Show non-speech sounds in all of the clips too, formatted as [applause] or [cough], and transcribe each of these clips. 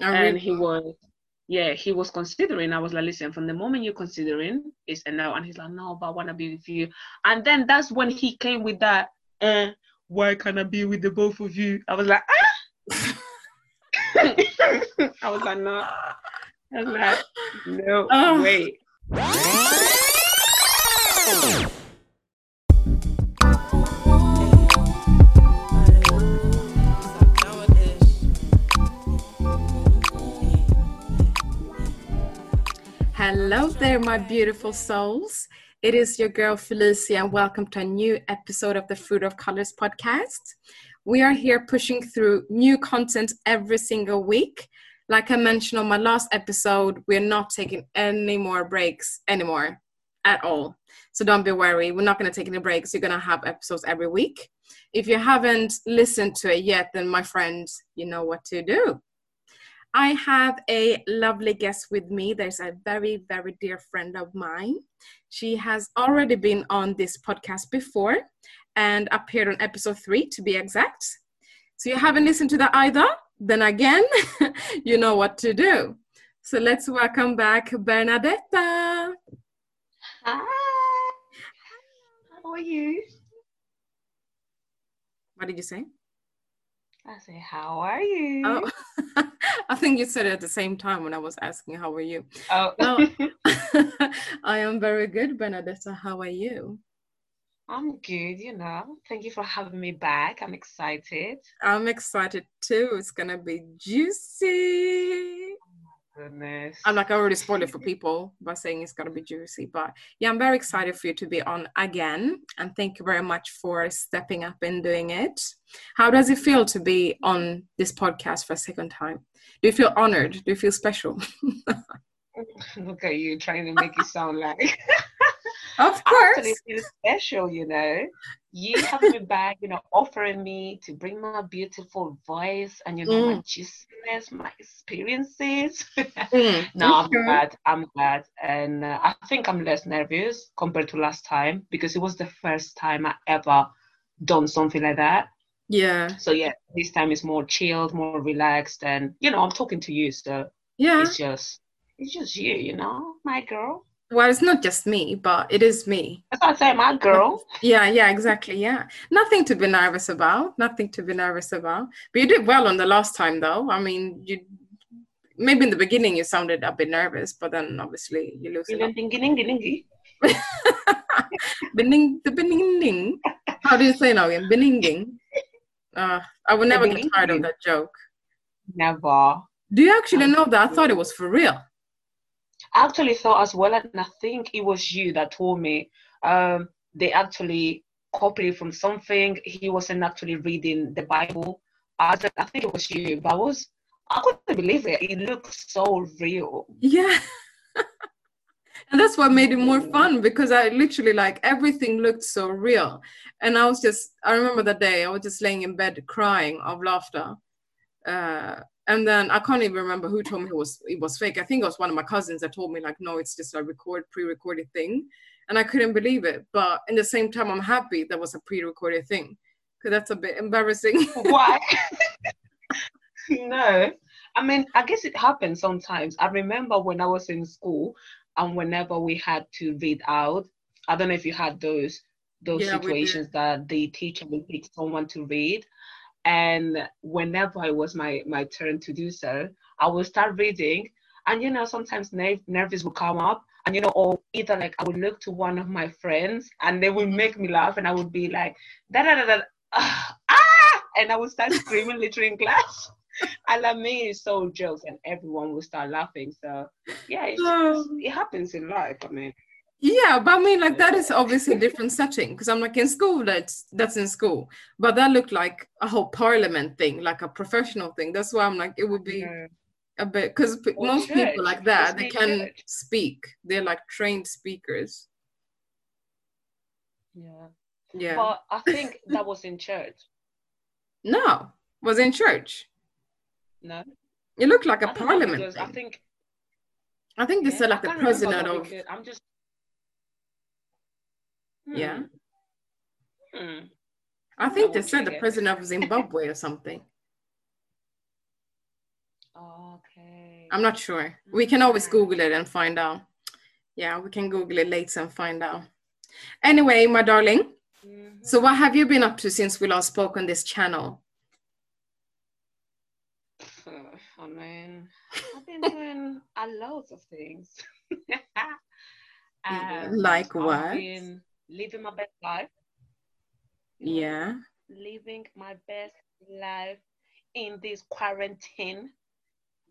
And he was yeah he was considering. I was like listen from the moment you're considering it's a no. And he's like no but i want to be with you. And then that's when he came with that uh, why can't i be with the both of you? I was like ah! [laughs] i was like no. I was like no Oh. wait Hello there, my beautiful souls. It is your girl Felicia, and welcome to a new episode of the Fruit of Colors podcast. We are here pushing through new content every single week. Like I mentioned on my last episode, we're not taking any more breaks anymore at all. So don't be worried, we're not going to take any breaks. You're going to have episodes every week. If you haven't listened to it yet, then my friends, you know what to do. I have a lovely guest with me. There's a very, very dear friend of mine. She has already been on this podcast before and appeared on episode three to be exact. So you haven't listened to that either? Then again, [laughs] you know what to do. So let's welcome back Bernadeta. hi how are you What did you say? i say how are you Oh, [laughs] I think you said it at the same time when I was asking, How are you? oh. [laughs] [laughs] I am very good, Bernadeta. How are you? I'm good, you know. Thank you for having me back. I'm excited. I'm excited too. It's gonna be juicy. Goodness. I'm like I already spoiled it for people by saying it's gonna be juicy, but yeah, I'm very excited for you to be on again, and thank you very much for stepping up and doing it. How does it feel to be on this podcast for a second time? Do you feel honored? Do you feel special? [laughs] Look at you trying to make it sound like [laughs] of course. actually feel special, you know. You having me back, you know, offering me to bring my beautiful voice and you know my juiciness, my experiences. [laughs] Mm, no, I'm okay. glad. I'm glad, and uh, I think I'm less nervous compared to last time because it was the first time I ever done something like that. Yeah, So yeah, this time is more chilled, more relaxed, and you know, I'm talking to you, so yeah. it's just it's just you, you know, my girl. Well, it's not just me, but it is me. That's why I say my girl. [laughs] Yeah, yeah, exactly. Yeah. Nothing to be nervous about. Nothing to be nervous about. But you did well on the last time though. I mean, you maybe in the beginning you sounded a bit nervous, but then obviously you up. Dingy-dingy-dingy. [laughs] Bening the beninging. How do you say now again? Beninging. Uh, I would never get tired of that joke. Never. Do you actually know that? I thought it was for real. I actually thought as well, and I think it was you that told me um, they actually copied it from something. He wasn't actually reading the Bible. I, said, I think it was you, but I was I couldn't believe it. It looked so real. Yeah. [laughs] and that's what made it more fun because I literally like everything looked so real. And I was just, I remember that day, I was just laying in bed crying of laughter. Uh, and then I can't even remember who told me it was it was fake. I think it was one of my cousins that told me like, no, it's just a record pre-recorded thing, and I couldn't believe it. But in the same time, I'm happy that was a pre-recorded thing because that's a bit embarrassing. [laughs] Why? [laughs] no. I mean, I guess it happens sometimes. I remember when I was in school and whenever we had to read out, I don't know if you had those those Yeah, situations that the teacher would pick someone to read. And whenever it was my my turn to do so, I would start reading. And you know, sometimes nerve, nerves will come up, and you know, or either like I would look to one of my friends, and they would make me laugh, and I would be like, da da da da, ah, and I would start screaming literally in class. [laughs] And I mean, it's so jokes, and everyone will start laughing. So yeah, it's just, it happens in life. I mean, Yeah, but I mean, like that is [laughs] obviously a different setting because I'm like in school. That's that's in school, but that looked like a whole parliament thing, like a professional thing. That's why I'm like, it would be Yeah. a bit because Or most church, people like that they can church. speak. They're like trained speakers. yeah. Yeah. But I [laughs] think that was in church. no, was in church. No, It looked like a I parliament because I think I think they yeah, said like the president of I'm just yeah. Hmm. Hmm. I think they said the president of [laughs] Zimbabwe or something. Okay. I'm not sure. We can always Google it and find out. Yeah, we can Google it later and find out. Anyway, my darling, mm-hmm. so what have you been up to since we last spoke on this channel? [sighs] I mean, I've been [laughs] doing a lot of things. [laughs] um, like what? I've been living my best life. Yeah. Living my best life in this quarantine.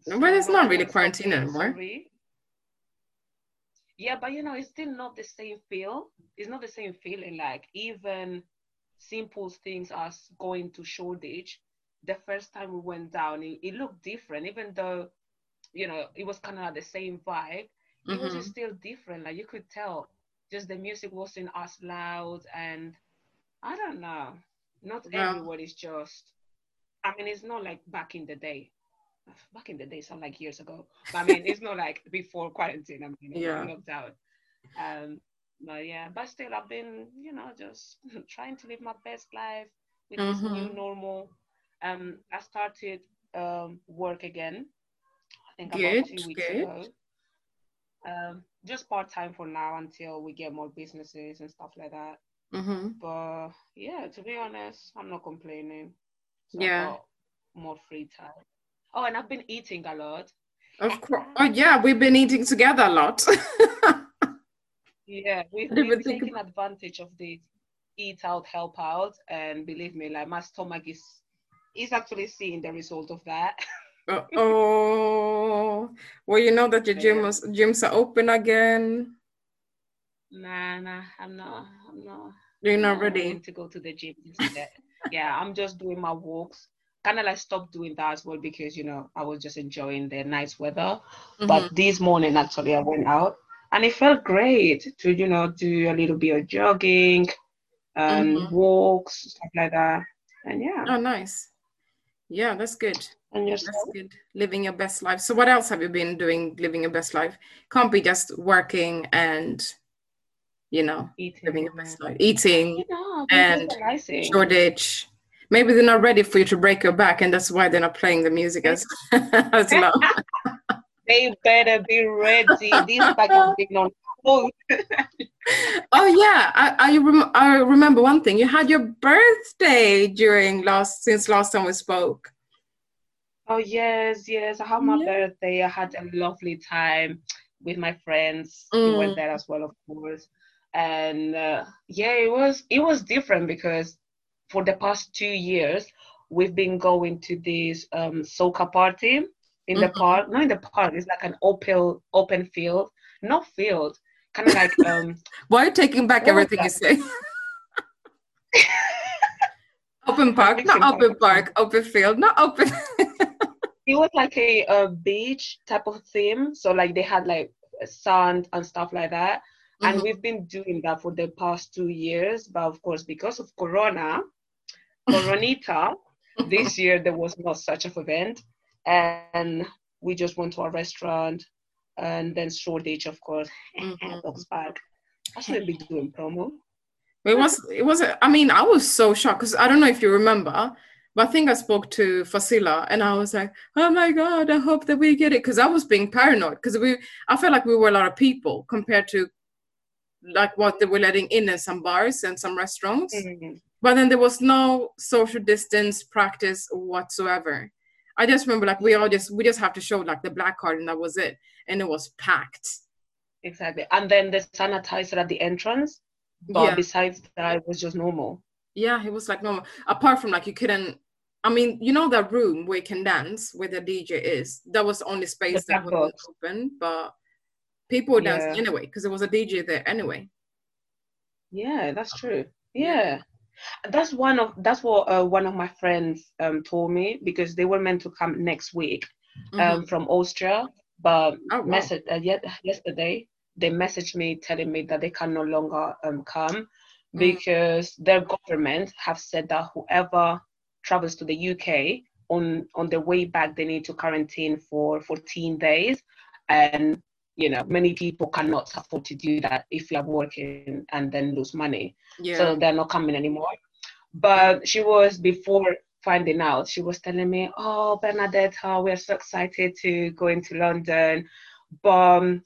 But it's not really quarantine anymore. Yeah, but you know, it's still not the same feel. It's not the same feeling. Like even simple things as going to Shoreditch. The first time we went down, it, it looked different, even though, you know, it was kind of the same vibe. It mm-hmm. was still different. Like you could tell, just the music wasn't as loud, and I don't know. Not yeah. everyone is just. I mean, it's not like back in the day back in the day, sound like years ago. But I mean, it's not [laughs] like before quarantine. I mean, yeah. lockdown. Um, but yeah, but still, I've been, you know, just [laughs] trying to live my best life with mm-hmm. this new mm-hmm. normal. Um, I started um work again. I think good, about two weeks good. ago. Um, just part time for now until we get more businesses and stuff like that. Mm-hmm. But yeah, to be honest, I'm not complaining. So yeah, more free time. Oh, and I've been eating a lot. Of course. Oh, yeah, we've been eating together a lot. [laughs] yeah, we've, been taking advantage of this eat out, help out, and believe me, like my stomach is is actually seeing the result of that. [laughs] oh, well, you know that your gym was, gyms are open again. Nah, nah, I'm not. I'm not. You're not ready to go to the gym. yeah, I'm just doing my walks kind of like stopped doing that as well because you know I was just enjoying the nice weather. Mm-hmm. But this morning actually I went out and it felt great to you know do a little bit of jogging and mm-hmm. walks stuff like that. And yeah. Oh, nice. Yeah, that's good. And yourself? That's good. Living your best life. So, what else have you been doing? Living your best life can't be just working and you know eating. living your best life, eating and Shoreditch maybe they're not ready for you to break your back and that's why they're not playing the music as, [laughs] as loud [laughs] they better be ready this back has been on oh yeah I, I, rem- I remember one thing you had your birthday during last since last time we spoke oh yes yes i had my yeah. birthday i had a lovely time with my friends mm. we went there as well of course and uh, yeah it was it was different because for the past two years, we've been going to this um, soca party in mm-hmm. the park. Not in the park. It's like an open open field, not field, kind of like. Um, [laughs] Why are you taking back everything you say? [laughs] open park, not open park, open field, not open. [laughs] it was like a, a beach type of theme. So like they had like sand and stuff like that. And mm-hmm. we've been doing that for the past two years. But of course, because of Corona, Coronita, this year there was not such an event, and we just went to a restaurant, and then Shoreditch, of course, [laughs] mm-hmm. Oxford. I shouldn't be doing promo. It was, it was. I mean, I was so shocked because I don't know if you remember, but I think I spoke to Fasila and I was like, "Oh my god, I hope that we get it," because I was being paranoid because we, I felt like we were a lot of people compared to like what they were letting in in some bars and some restaurants. Mm-hmm but then there was no social distance practice whatsoever i just remember like we all just we just have to show like the black card and that was it. And it was packed. Exactly. And then the sanitizer at the entrance but yeah. besides that it was just normal. Yeah it was like normal. Apart from like you couldn't i mean you know that room where you can dance where the dj is? That was the only space the that was. open but people were dancing yeah. anyway because there was a dj there anyway. Yeah that's uh-huh. true. Yeah that's one of that's what uh, one of my friends um, told me because they were meant to come next week um, mm-hmm. from Austria, but oh, wow. message uh, yet yesterday they messaged me telling me that they can no longer um, come mm. because their government have said that whoever travels to the UK on on the way back they need to quarantine for 14 days and you know many people cannot afford to do that if you're working and then lose money yeah. so they're not coming anymore but she was before finding out, she was telling me, "Oh, Bernadeta, we're so excited to go into London, but um,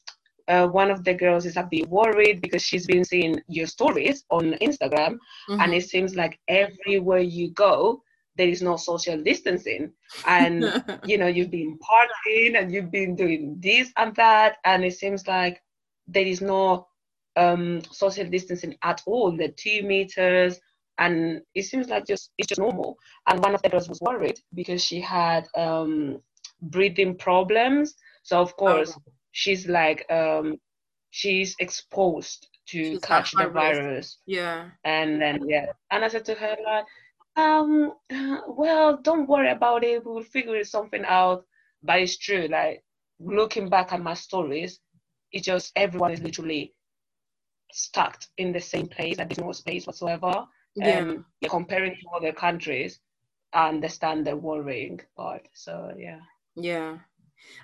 uh, one of the girls is a bit worried because she's been seeing your stories on Instagram, mm-hmm. and it seems like everywhere you go, there is no social distancing, and [laughs] you know you've been partying and you've been doing this and that, and it seems like there is no um, social distancing at all. The two meters." And it seems like just it's just normal. And one of the girls was worried because she had um, breathing problems. So of course, oh she's like um she's exposed to she's catch the virus. Yeah. And then yeah. And I said to her like, um, [sighs] well, don't worry about it. We'll figure something out. But it's true. Like looking back at my stories, it's just everyone is literally stuck in the same place. and there's no space whatsoever. Yeah. Um, comparing to other countries, I understand the worrying part. So yeah. Yeah.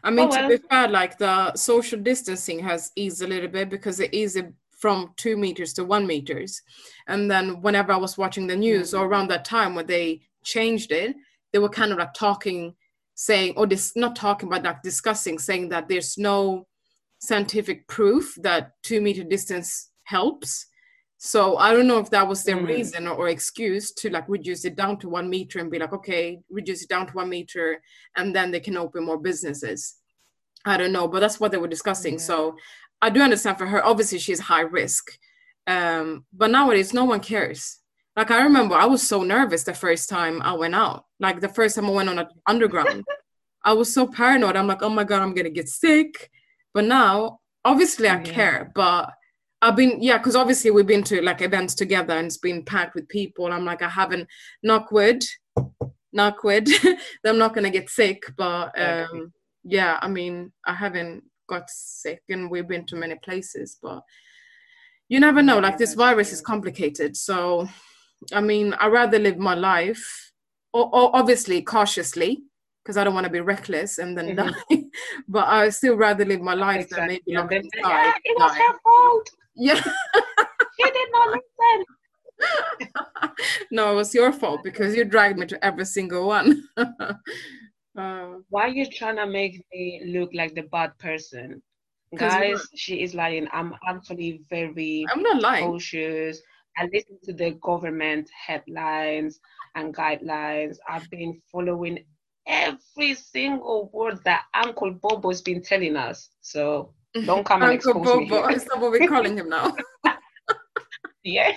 I mean, oh, well. to be fair, like the social distancing has eased a little bit because it is from two meters to one meters. And then whenever I was watching the news or around that time when they changed it, they were kind of like talking, saying, or this not talking, but like discussing, saying that there's no scientific proof that two meter distance helps. So I don't know if that was their mm. reason or, or, excuse to like reduce it down to one meter and be like, okay, reduce it down to one meter, and then they can open more businesses. I don't know, but that's what they were discussing. Yeah. So I do understand for her. Obviously, she's high risk, um, but nowadays no one cares. Like I remember, I was so nervous the first time I went out. Like the first time I went on an underground, [laughs] I was so paranoid. I'm like, oh my god, I'm gonna get sick. But now, obviously, I yeah. care, but I've been yeah, because obviously we've been to like events together and it's been packed with people. I'm like I haven't knock wood, knock wood. [laughs] I'm not gonna get sick, but um, yeah, I mean I haven't got sick and we've been to many places, but you never know. Like this virus is complicated, so I mean I'd rather live my life, or, or obviously cautiously because I don't want to be reckless and then mm-hmm. die. [laughs] but I still rather live my life exactly. than maybe lock inside. it was her fault. Yeah. [laughs] [laughs] she did not listen. no, it was your fault because you dragged me to every single one. Uh, Why are you trying to make me look like the bad person? Guys, she is lying. I'm actually very I'm not lying. cautious. I listen to the government headlines and guidelines. I've been following every single word that Uncle Bobo's been telling us. So don't come and [laughs] Uncle expose Bobo. me. Is that what we're calling him now? [laughs] yeah.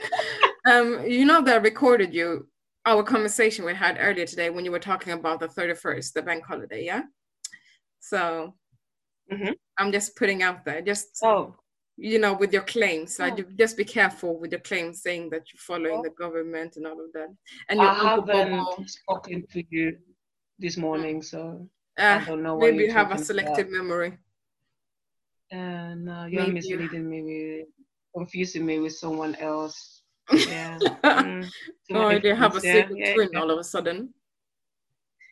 [laughs] um, you know that I recorded you our conversation we had earlier today when you were talking about the 31st, the bank holiday, yeah? So mm-hmm. I'm just putting out there, just oh. you know, with your claims. Oh. Like, just be careful with your claims saying that you're following oh. the government and all of that. And I haven't spoken to you this morning, so uh, I don't know. Maybe you have a selective about. memory. Uh, no, you're Maybe. misleading me with confusing me with someone else. Yeah. mm, [laughs] oh, you have a secret yeah, twin yeah. all of a sudden.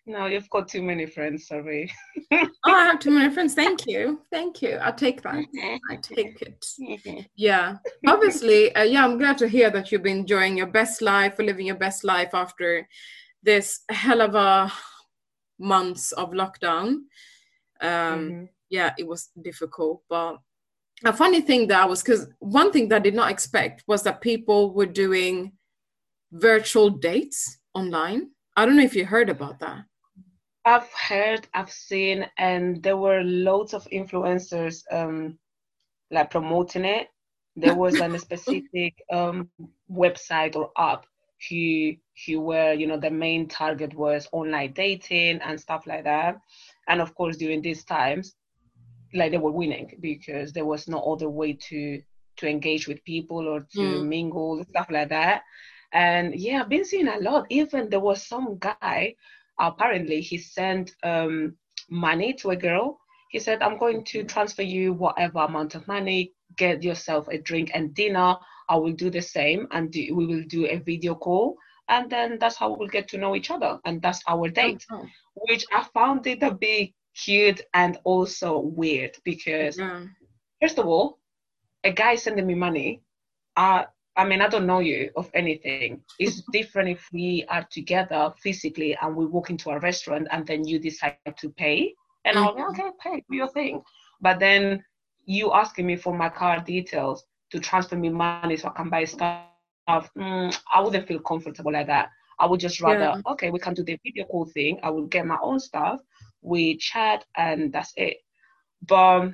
No, you've got too many friends, sorry. oh, I have too many friends. Thank you. Thank you. I'll take that. [laughs] I take it. [laughs] Yeah. Obviously, uh, yeah, I'm glad to hear that you've been enjoying your best life or living your best life after this hell of a months of lockdown. Um, mm-hmm yeah, it was difficult. But a funny thing that was because one thing that I did not expect was that people were doing virtual dates online. I don't know if you heard about that. I've heard, I've seen, and there were loads of influencers um, like promoting it. There was a [laughs] specific um, website or app who who were you know the main target was online dating and stuff like that. And of course, during these times, like they were winning because there was no other way to to engage with people or to mm. mingle stuff like that. And yeah i've been seeing a lot. Even there was some guy apparently he sent um, money to a girl. He said i'm going to transfer you whatever amount of money get yourself a drink and dinner. I will do the same and do, we will do a video call. And then that's how we'll get to know each other. And that's our date. Oh. which i found it a bit cute and also weird because first of all, a guy sending me money, I I mean, I don't know you of anything. It's [laughs] different if we are together physically and we walk into a restaurant and then you decide to pay. And mm-hmm. I'm like, okay, pay, do your thing. But then you asking me for my card details to transfer me money so I can buy stuff, mm, I wouldn't feel comfortable like that. I would just rather, yeah. okay, we can do the video call thing. I will get my own stuff, we chat, and that's it. But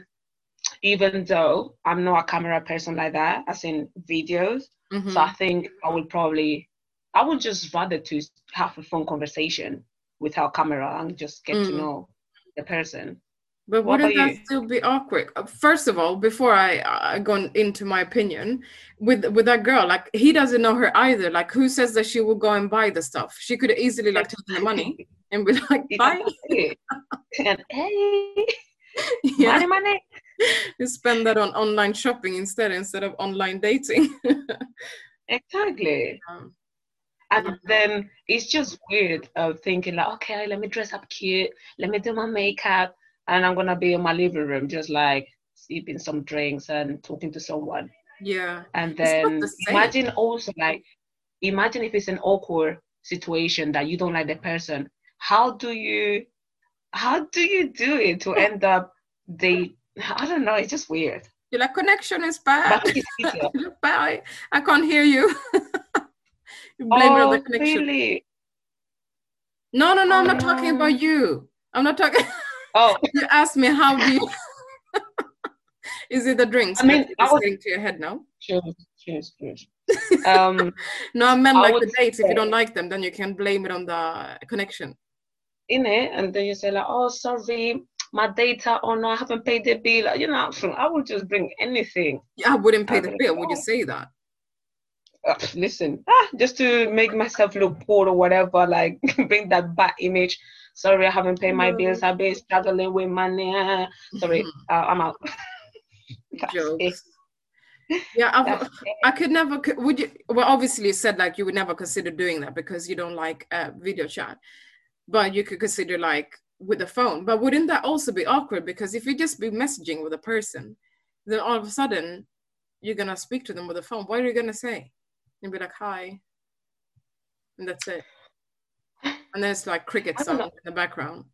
even though I'm not a camera person like that, as in videos, mm-hmm. so I think I would probably, I would just rather to have a phone conversation without camera and just get mm. to know the person. But what wouldn't that you? still be awkward? Uh, first of all, before I, uh, I go into my opinion, with with that girl, like he doesn't know her either. Like who says that she will go and buy the stuff? She could easily like take the money and be like, buy and hey, [laughs] yeah. money, money. You spend that on online shopping instead instead of online dating. [laughs] exactly. Um, and then it's just weird of thinking like, okay, let me dress up cute, let me do my makeup, and I'm gonna be in my living room just like sipping some drinks and talking to someone. Yeah. And then the imagine also like imagine if it's an awkward situation that you don't like the person. How do you how do you do it to [laughs] end up they I don't know, it's just weird. You're like connection is bad. [laughs] bad. I can't hear you. [laughs] you blame oh, it on the oh, connection. Really? No, no, no, I'm not talking oh. about oh. you. I'm not talking Oh, you asked me how do you? [laughs] Is it the drinks? I mean, I was... to your head now. Cheers, cheers, cheers. Um, [laughs] no, I meant like the dates. Say... If you don't like them, then you can blame it on the connection. In it, and then you say like, "Oh, sorry, my data, or oh, no, I haven't paid the bill." You know, I would just bring anything. Yeah, I wouldn't pay I the bill. Would you say that? Uh, listen, ah, just to make myself look poor or whatever, like [laughs] bring that bad image sorry, I haven't paid my bills. I've been struggling with money. Sorry, [laughs] uh, I'm out. [laughs] Jokes. Yeah, i I could never. Would you? Well, obviously, you said like you would never consider doing that because you don't like uh, video chat, but you could consider like with the phone. But wouldn't that also be awkward? Because if you just be messaging with a person, then all of a sudden you're gonna speak to them with the phone. What are you gonna say? And be like, "Hi," and that's it and there's like cricket sound in the background.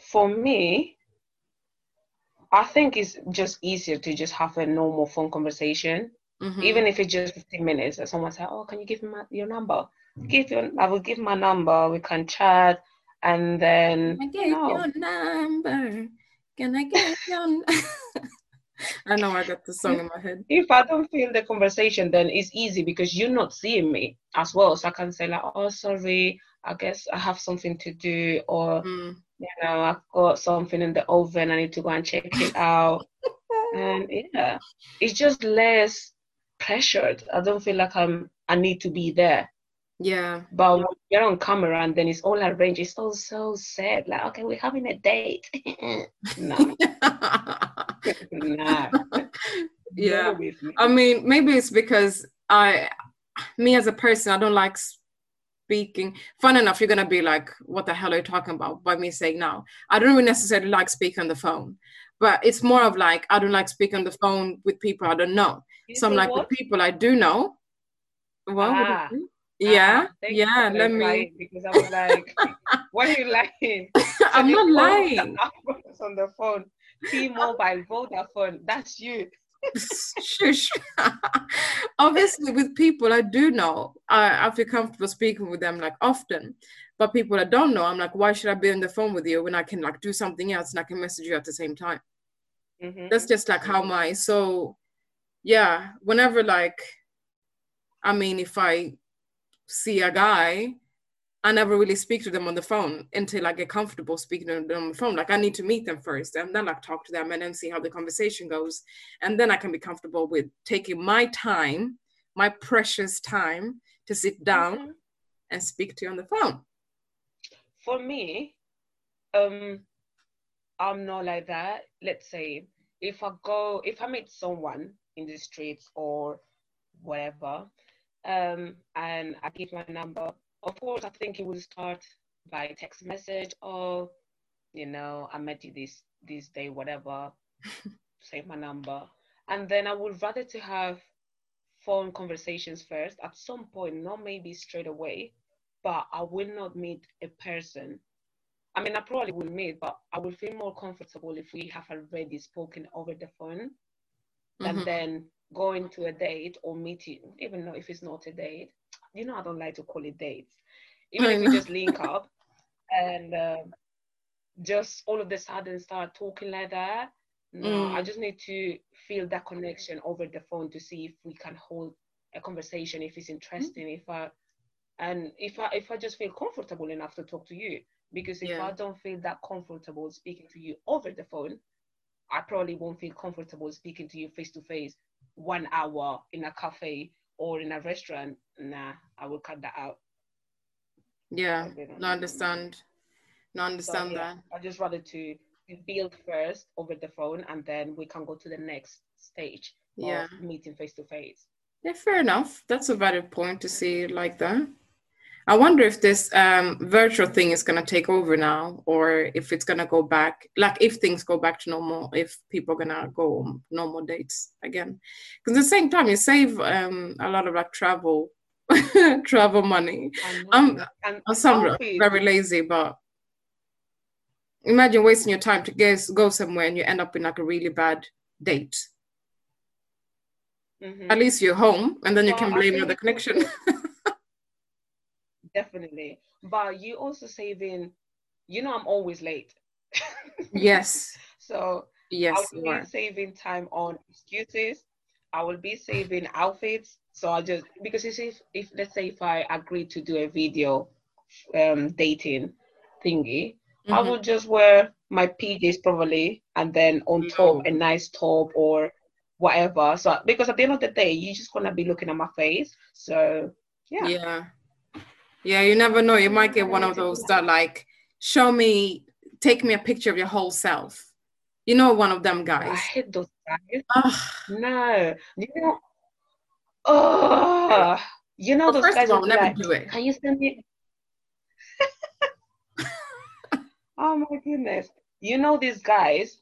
For me, I think it's just easier to just have a normal phone conversation, mm-hmm. even if it's just 15 minutes. And someone say, "Oh, can you give me my, your number?" Give your, I will give my number. We can chat, and then. I get you your number. Can I get your? [laughs] I know I got the song in my head. If I don't feel the conversation, then it's easy because you're not seeing me as well. So I can say like, oh, sorry, I guess I have something to do, or mm. you know, I've got something in the oven. I need to go and check it out. [laughs] and yeah, it's just less pressured. I don't feel like I'm. I need to be there. Yeah. But when you're on camera and then it's all arranged, it's all so sad. Like, okay, we're having a date. [laughs] no. [laughs] [laughs] nah. [laughs] yeah. I mean, maybe it's because I, me as a person, I don't like speaking. Fun enough, you're gonna be like, "What the hell are you talking about?" By me saying now, I don't even necessarily like speaking on the phone, but it's more of like I don't like speaking on the phone with people I don't know. You so I'm like what? with people I do know. Well, ah. Yeah, uh, yeah. Let me because I was like, [laughs] "What are you lying?" I'm not lying. On the phone, T-Mobile, Vodafone. That's you. Shush. [laughs] Obviously, with people I do know, I, I feel comfortable speaking with them like often. But people I don't know, I'm like, why should I be on the phone with you when I can like do something else and I can message you at the same time? Mm-hmm. That's just like how my so yeah. Whenever like, I mean, if I see a guy, I never really speak to them on the phone until I get comfortable speaking to them on the phone. Like I need to meet them first and then like talk to them and then see how the conversation goes. And then I can be comfortable with taking my time, my precious time to sit down mm-hmm. and speak to you on the phone. For me, um, I'm not like that. Let's say if I go, if I meet someone in the streets or whatever, um, and I give my number. Of course, I think it will start by text message or, you know, I met you this this day, whatever. [laughs] save my number, and then I would rather to have phone conversations first at some point, not maybe straight away, but I will not meet a person. I mean, I probably will meet, but I will feel more comfortable if we have already spoken over the phone than Mhm. then going to a date or meeting, even though if it's not a date. You know, I don't like to call it dates. [laughs] Even if we just link up and um, just all of a sudden start talking like that. No, I Mm. just need to feel that connection over the phone to see if we can hold a conversation, if it's interesting, if I and if I if I just feel comfortable enough to talk to you. Because if Yeah. I don't feel that comfortable speaking to you over the phone, I probably won't feel comfortable speaking to you face to face one hour in a cafe or in a restaurant. Nah, I will cut that out. Yeah. No, understand. No, So understand yeah, that. I just rather to build first over the phone and then we can go to the next stage Yeah. of meeting face to face. Yeah, fair enough. That's a valid point to see like that. I wonder if this um, virtual thing is going to take over now, or if it's going to go back, like if things go back to normal, if people are going to go on normal dates again. Because at the same time, you save um, a lot of like travel, [laughs] travel money. I know. And Uh, Some very lazy, but imagine wasting your time to guess, go somewhere and you end up in like a really bad date. mhm, At least you're home, and then you Well, can blame the connection. [laughs] definitely. But you also saving, you know, I'm always late. [laughs] yes, So yes, I you saving time on excuses. I will be saving outfits. So I just because if if, if let's say if I agree to do a video um dating thingy, I Mhm. will just wear my PJs probably and then on top No. a nice top or whatever. So because at the end of the day, you're just gonna be looking at my face. So yeah. Yeah. Yeah, you never know. You might get one of those that like show me, take me a picture of your whole self. You know, one of them I guys. hate those guys. Ugh. No. You know oh you know Well, those guys all, will never like, do it. Can you send me [laughs] Oh my goodness. You know these guys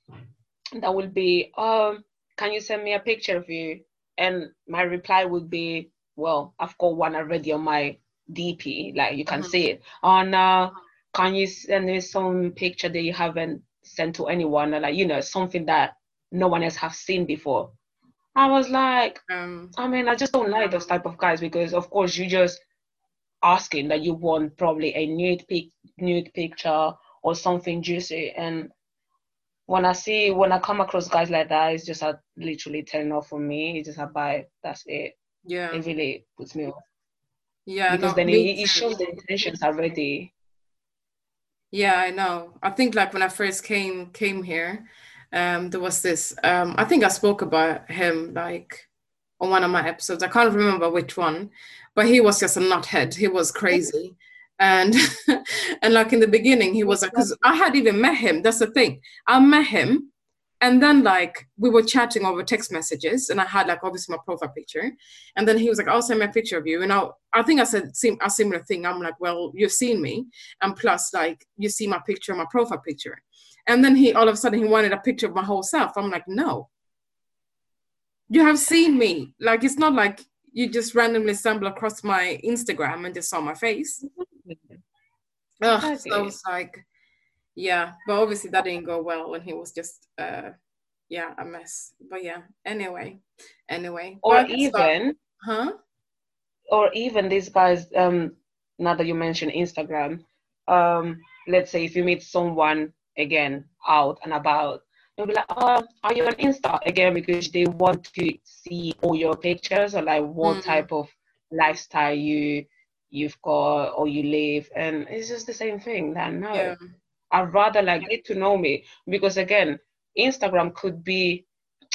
that will be, um, can you send me a picture of you? And my reply would be, well, I've got one already on my DP, like you can Mhm. see it. Oh no, can you send me some picture that you haven't sent to anyone? Or like, you know, something that no one else have seen before. I was like, Um, I mean, I just don't like those type of guys because of course you just asking that you want probably a nude pic nude picture or something juicy and when I see when I come across guys like that, it's just a literally turn off for me. It's just a bye. That's it. yeah. It really puts me off Yeah, because no, then it, it shows the intentions already. Yeah, I know. I think like when I first came came here, um, there was this. Um, I think I spoke about him like on one of my episodes. I can't remember which one, but he was just a nuthead. He was crazy, and [laughs] and like in the beginning, he was like, because I had even met him. That's the thing. I met him, and then like we were chatting over text messages, and I had like obviously my profile picture, and then he was like, "I'll send me a picture of you," and I I think I said sim- a similar thing. I'm like, "Well, you've seen me." and plus like you see my picture my profile picture and then he all of a sudden he wanted a picture of my whole self. I'm like no. You have seen me. Like it's not like you just randomly stumble across my instagram and just saw my face. Ugh, so I was like yeah. But obviously that didn't go well and he was just uh yeah a mess. But yeah anyway. Anyway. Or even huh? Or even these guys, um, now that you mention Instagram, um, let's say if you meet someone again out and about, they'll be like, oh, are you on Insta again? Because they want to see all your pictures or like what Mm. type of lifestyle you you've got or you live, and it's just the same thing. That no, yeah I'd rather like get to know me because again, Instagram could be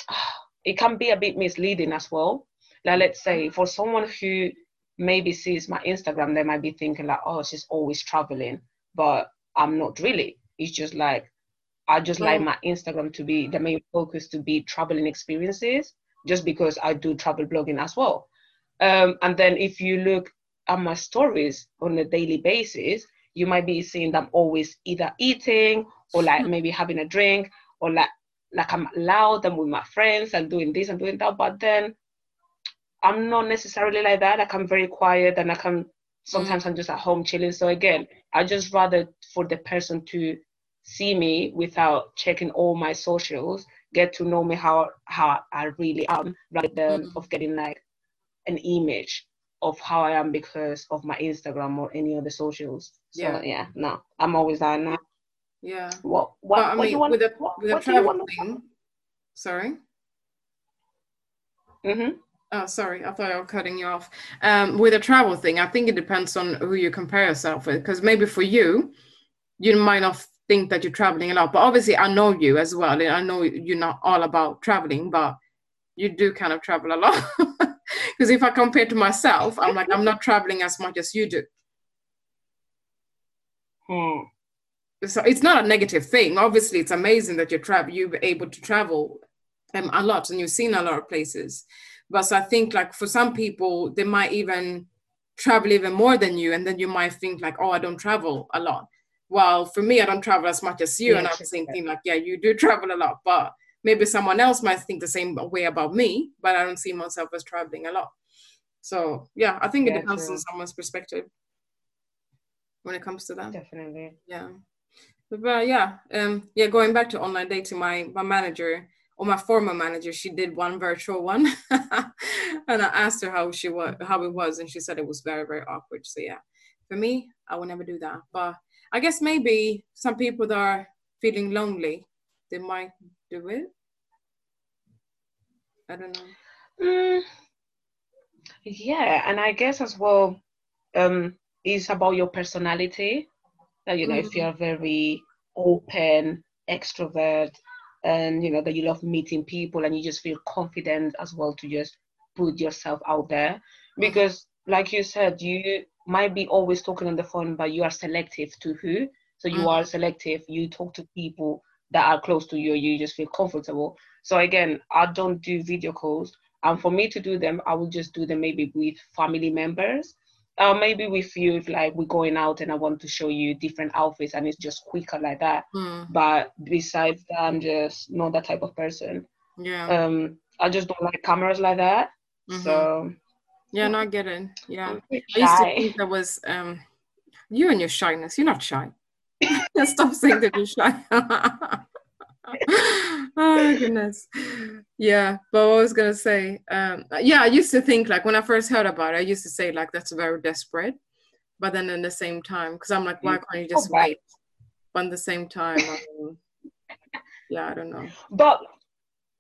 [sighs] it can be a bit misleading as well. Like let's say for someone who maybe sees my Instagram, they might be thinking like, oh, she's always traveling, but I'm not really. It's just like I just like my Instagram to be the main focus to be traveling experiences, just because I do travel blogging as well. Um, and then if you look at my stories on a daily basis, you might be seeing them always either eating or like maybe having a drink or like like I'm loud and with my friends and doing this and doing that. But then I'm not necessarily like that. Like I'm very quiet and I can sometimes mm. I'm just at home chilling. So again, I just rather for the person to see me without checking all my socials, get to know me how how I really am, rather than mm. of getting like an image of how I am because of my Instagram or any other socials. So yeah, yeah no, I'm always like, no. Yeah. What? What? But, I what mean, want, with the with the travel thing. Sorry. Mhm. Oh, sorry, I thought I was cutting you off. Um, with a travel thing, I think it depends on who you compare yourself with. Because maybe for you, you might not think that you're traveling a lot, but obviously I know you as well, and I know you're not all about traveling, but you do kind of travel a lot. [laughs] Because if I compare to myself, I'm like I'm not traveling as much as you do. Hmm. So it's not a negative thing. Obviously, it's amazing that you're travel, you're able to travel um, a lot, and you've seen a lot of places but so I think like for some people, they might even travel even more than you, and then you might think like, oh, I don't travel a lot. Well, for me, I don't travel as much as you, yeah, and I'm thinking like, yeah, you do travel a lot, but maybe someone else might think the same way about me, but I don't see myself as traveling a lot. So yeah, I think it yeah, depends true. on someone's perspective when it comes to that. Definitely. Yeah. But, but yeah, um, yeah, going back to online dating, my my manager or my former manager, she did one virtual one, [laughs] and I asked her how she was, how it was, and she said it was very, very awkward. So yeah, for me, I would never do that. But I guess maybe some people that are feeling lonely, they might do it. I don't know. Mm, yeah, and I guess as well, um, it's about your personality. That you know, mm-hmm. if you're very open, extrovert, and you know that you love meeting people and you just feel confident as well to just put yourself out there mm-hmm. because like you said you might be always talking on the phone but you are selective to who so you mm-hmm. are selective you talk to people that are close to you you just feel comfortable so again i don't do video calls and for me to do them i will just do them maybe with family members uh, maybe with you if like we're going out and I want to show you different outfits and it's just quicker like that. Mm. But besides that, I'm just not that type of person. Yeah. Um, I just don't like cameras like that. Mm-hmm. So. Yeah, no, I get it. Yeah, I used to think that was um, you and your shyness. You're not shy. [laughs] Stop saying that you're shy. [laughs] oh goodness yeah but what i was gonna say um yeah i used to think like when i first heard about it i used to say like that's very desperate but then in the same time because i'm like why can't you just oh, wait but at the same time I mean, yeah i don't know but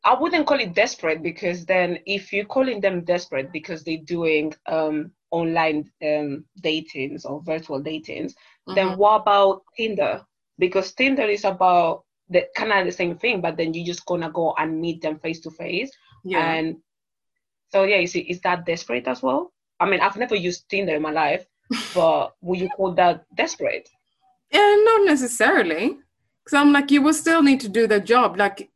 i wouldn't call it desperate because then if you're calling them desperate because they're doing um online um datings or virtual datings mm-hmm. then what about tinder because tinder is about the kind of the same thing, but then you're just gonna go and meet them face to face. Yeah. And so yeah, you see, is that desperate as well? I mean, I've never used Tinder in my life, [laughs] but would you call that desperate? Yeah, not necessarily. Because I'm like, you will still need to do the job. Like,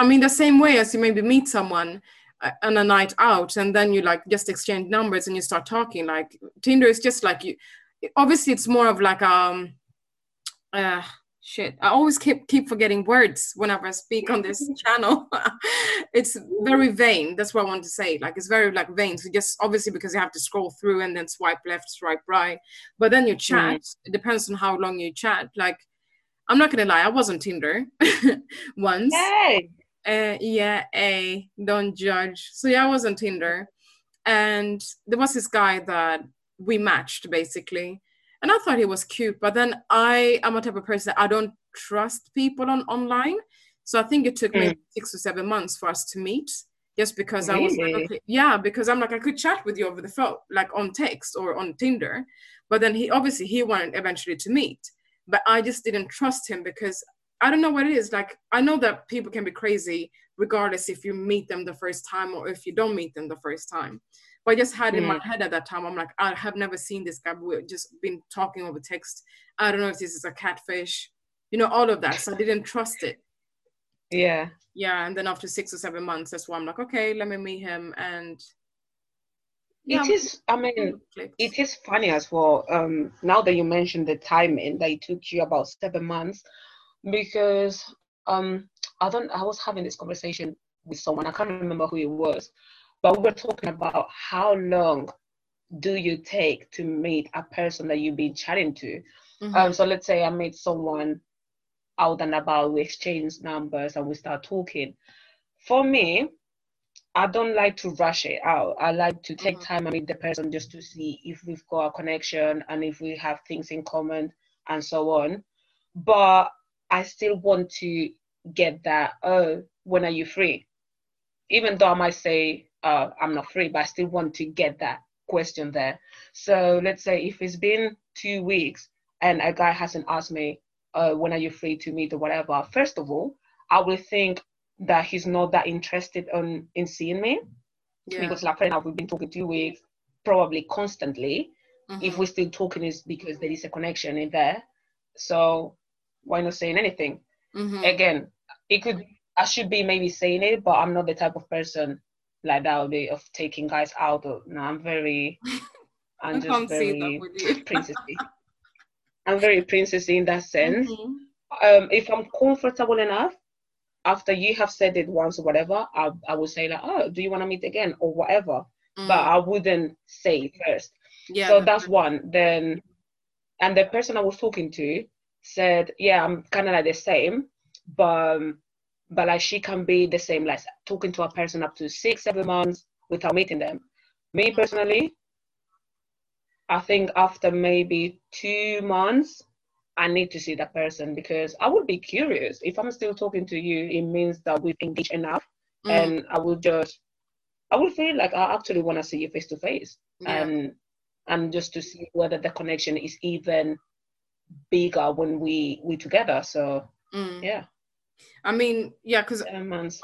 I mean, the same way as you maybe meet someone uh, on a night out and then you like just exchange numbers and you start talking. Like, Tinder is just like you. Obviously, it's more of like um, uh, shit i always keep keep forgetting words whenever i speak on this [laughs] channel [laughs] it's very vain that's what i want to say like it's very like vain so just obviously because you have to scroll through and then swipe left swipe right but then you chat mm. it depends on how long you chat like i'm not gonna lie i was on tinder [laughs] once hey. Uh, yeah a don't judge so yeah i was on tinder and there was this guy that we matched basically and I thought he was cute. But then I am a type of person I don't trust people on online. So I think it took mm. me six or seven months for us to meet, just because really? I was like, okay, yeah, because I'm like I could chat with you over the phone, like on text or on Tinder, but then he obviously he wanted eventually to meet, but I just didn't trust him because I don't know what it is. Like I know that people can be crazy regardless if you meet them the first time or if you don't meet them the first time. But I just had in my mm. head at that time, I'm like, I have never seen this guy. We've just been talking over text. I don't know if this is a catfish, you know, all of that. So I didn't trust it. Yeah. Yeah. And then after six or seven months, that's why I'm like, okay, let me meet him. And yeah, it is, I mean, it is funny as well. Um, now that you mentioned the timing, that it took you about seven months, because um, I don't, I was having this conversation with someone, I can't remember who it was, but we were talking about how long do you take to meet a person that you've been chatting to? Mm-hmm. Um, so let's say I meet someone out and about, we exchange numbers and we start talking. For me, I don't like to rush it out. I like to take mm-hmm. time and meet the person just to see if we've got a connection and if we have things in common and so on. But I still want to get that, oh, when are you free? Even though I might say, uh, I'm not free, but I still want to get that question there. So let's say if it's been two weeks and a guy hasn't asked me, uh, when are you free to meet or whatever, first of all, I will think that he's not that interested on in seeing me. Yeah. Because like right now we've been talking two weeks, probably constantly. Mm-hmm. If we're still talking is because there is a connection in there. So why not saying anything? Mm-hmm. Again, it could I should be maybe saying it, but I'm not the type of person like that would be of taking guys out. Or, no, I'm very, [laughs] I'm just very [laughs] princessy. I'm very princessy in that sense. Mm-hmm. Um, if I'm comfortable enough, after you have said it once or whatever, I, I would say like, oh, do you want to meet again or whatever. Mm. But I wouldn't say first. Yeah. So that's one. Then, and the person I was talking to said, yeah, I'm kind of like the same, but um, but like she can be the same, like talking to a person up to six, seven months without meeting them. Me personally, I think after maybe two months, I need to see that person because I would be curious. If I'm still talking to you, it means that we've engaged enough, mm. and I will just, I will feel like I actually want to see you face to face, and and just to see whether the connection is even bigger when we we together. So mm. yeah. I mean, yeah, because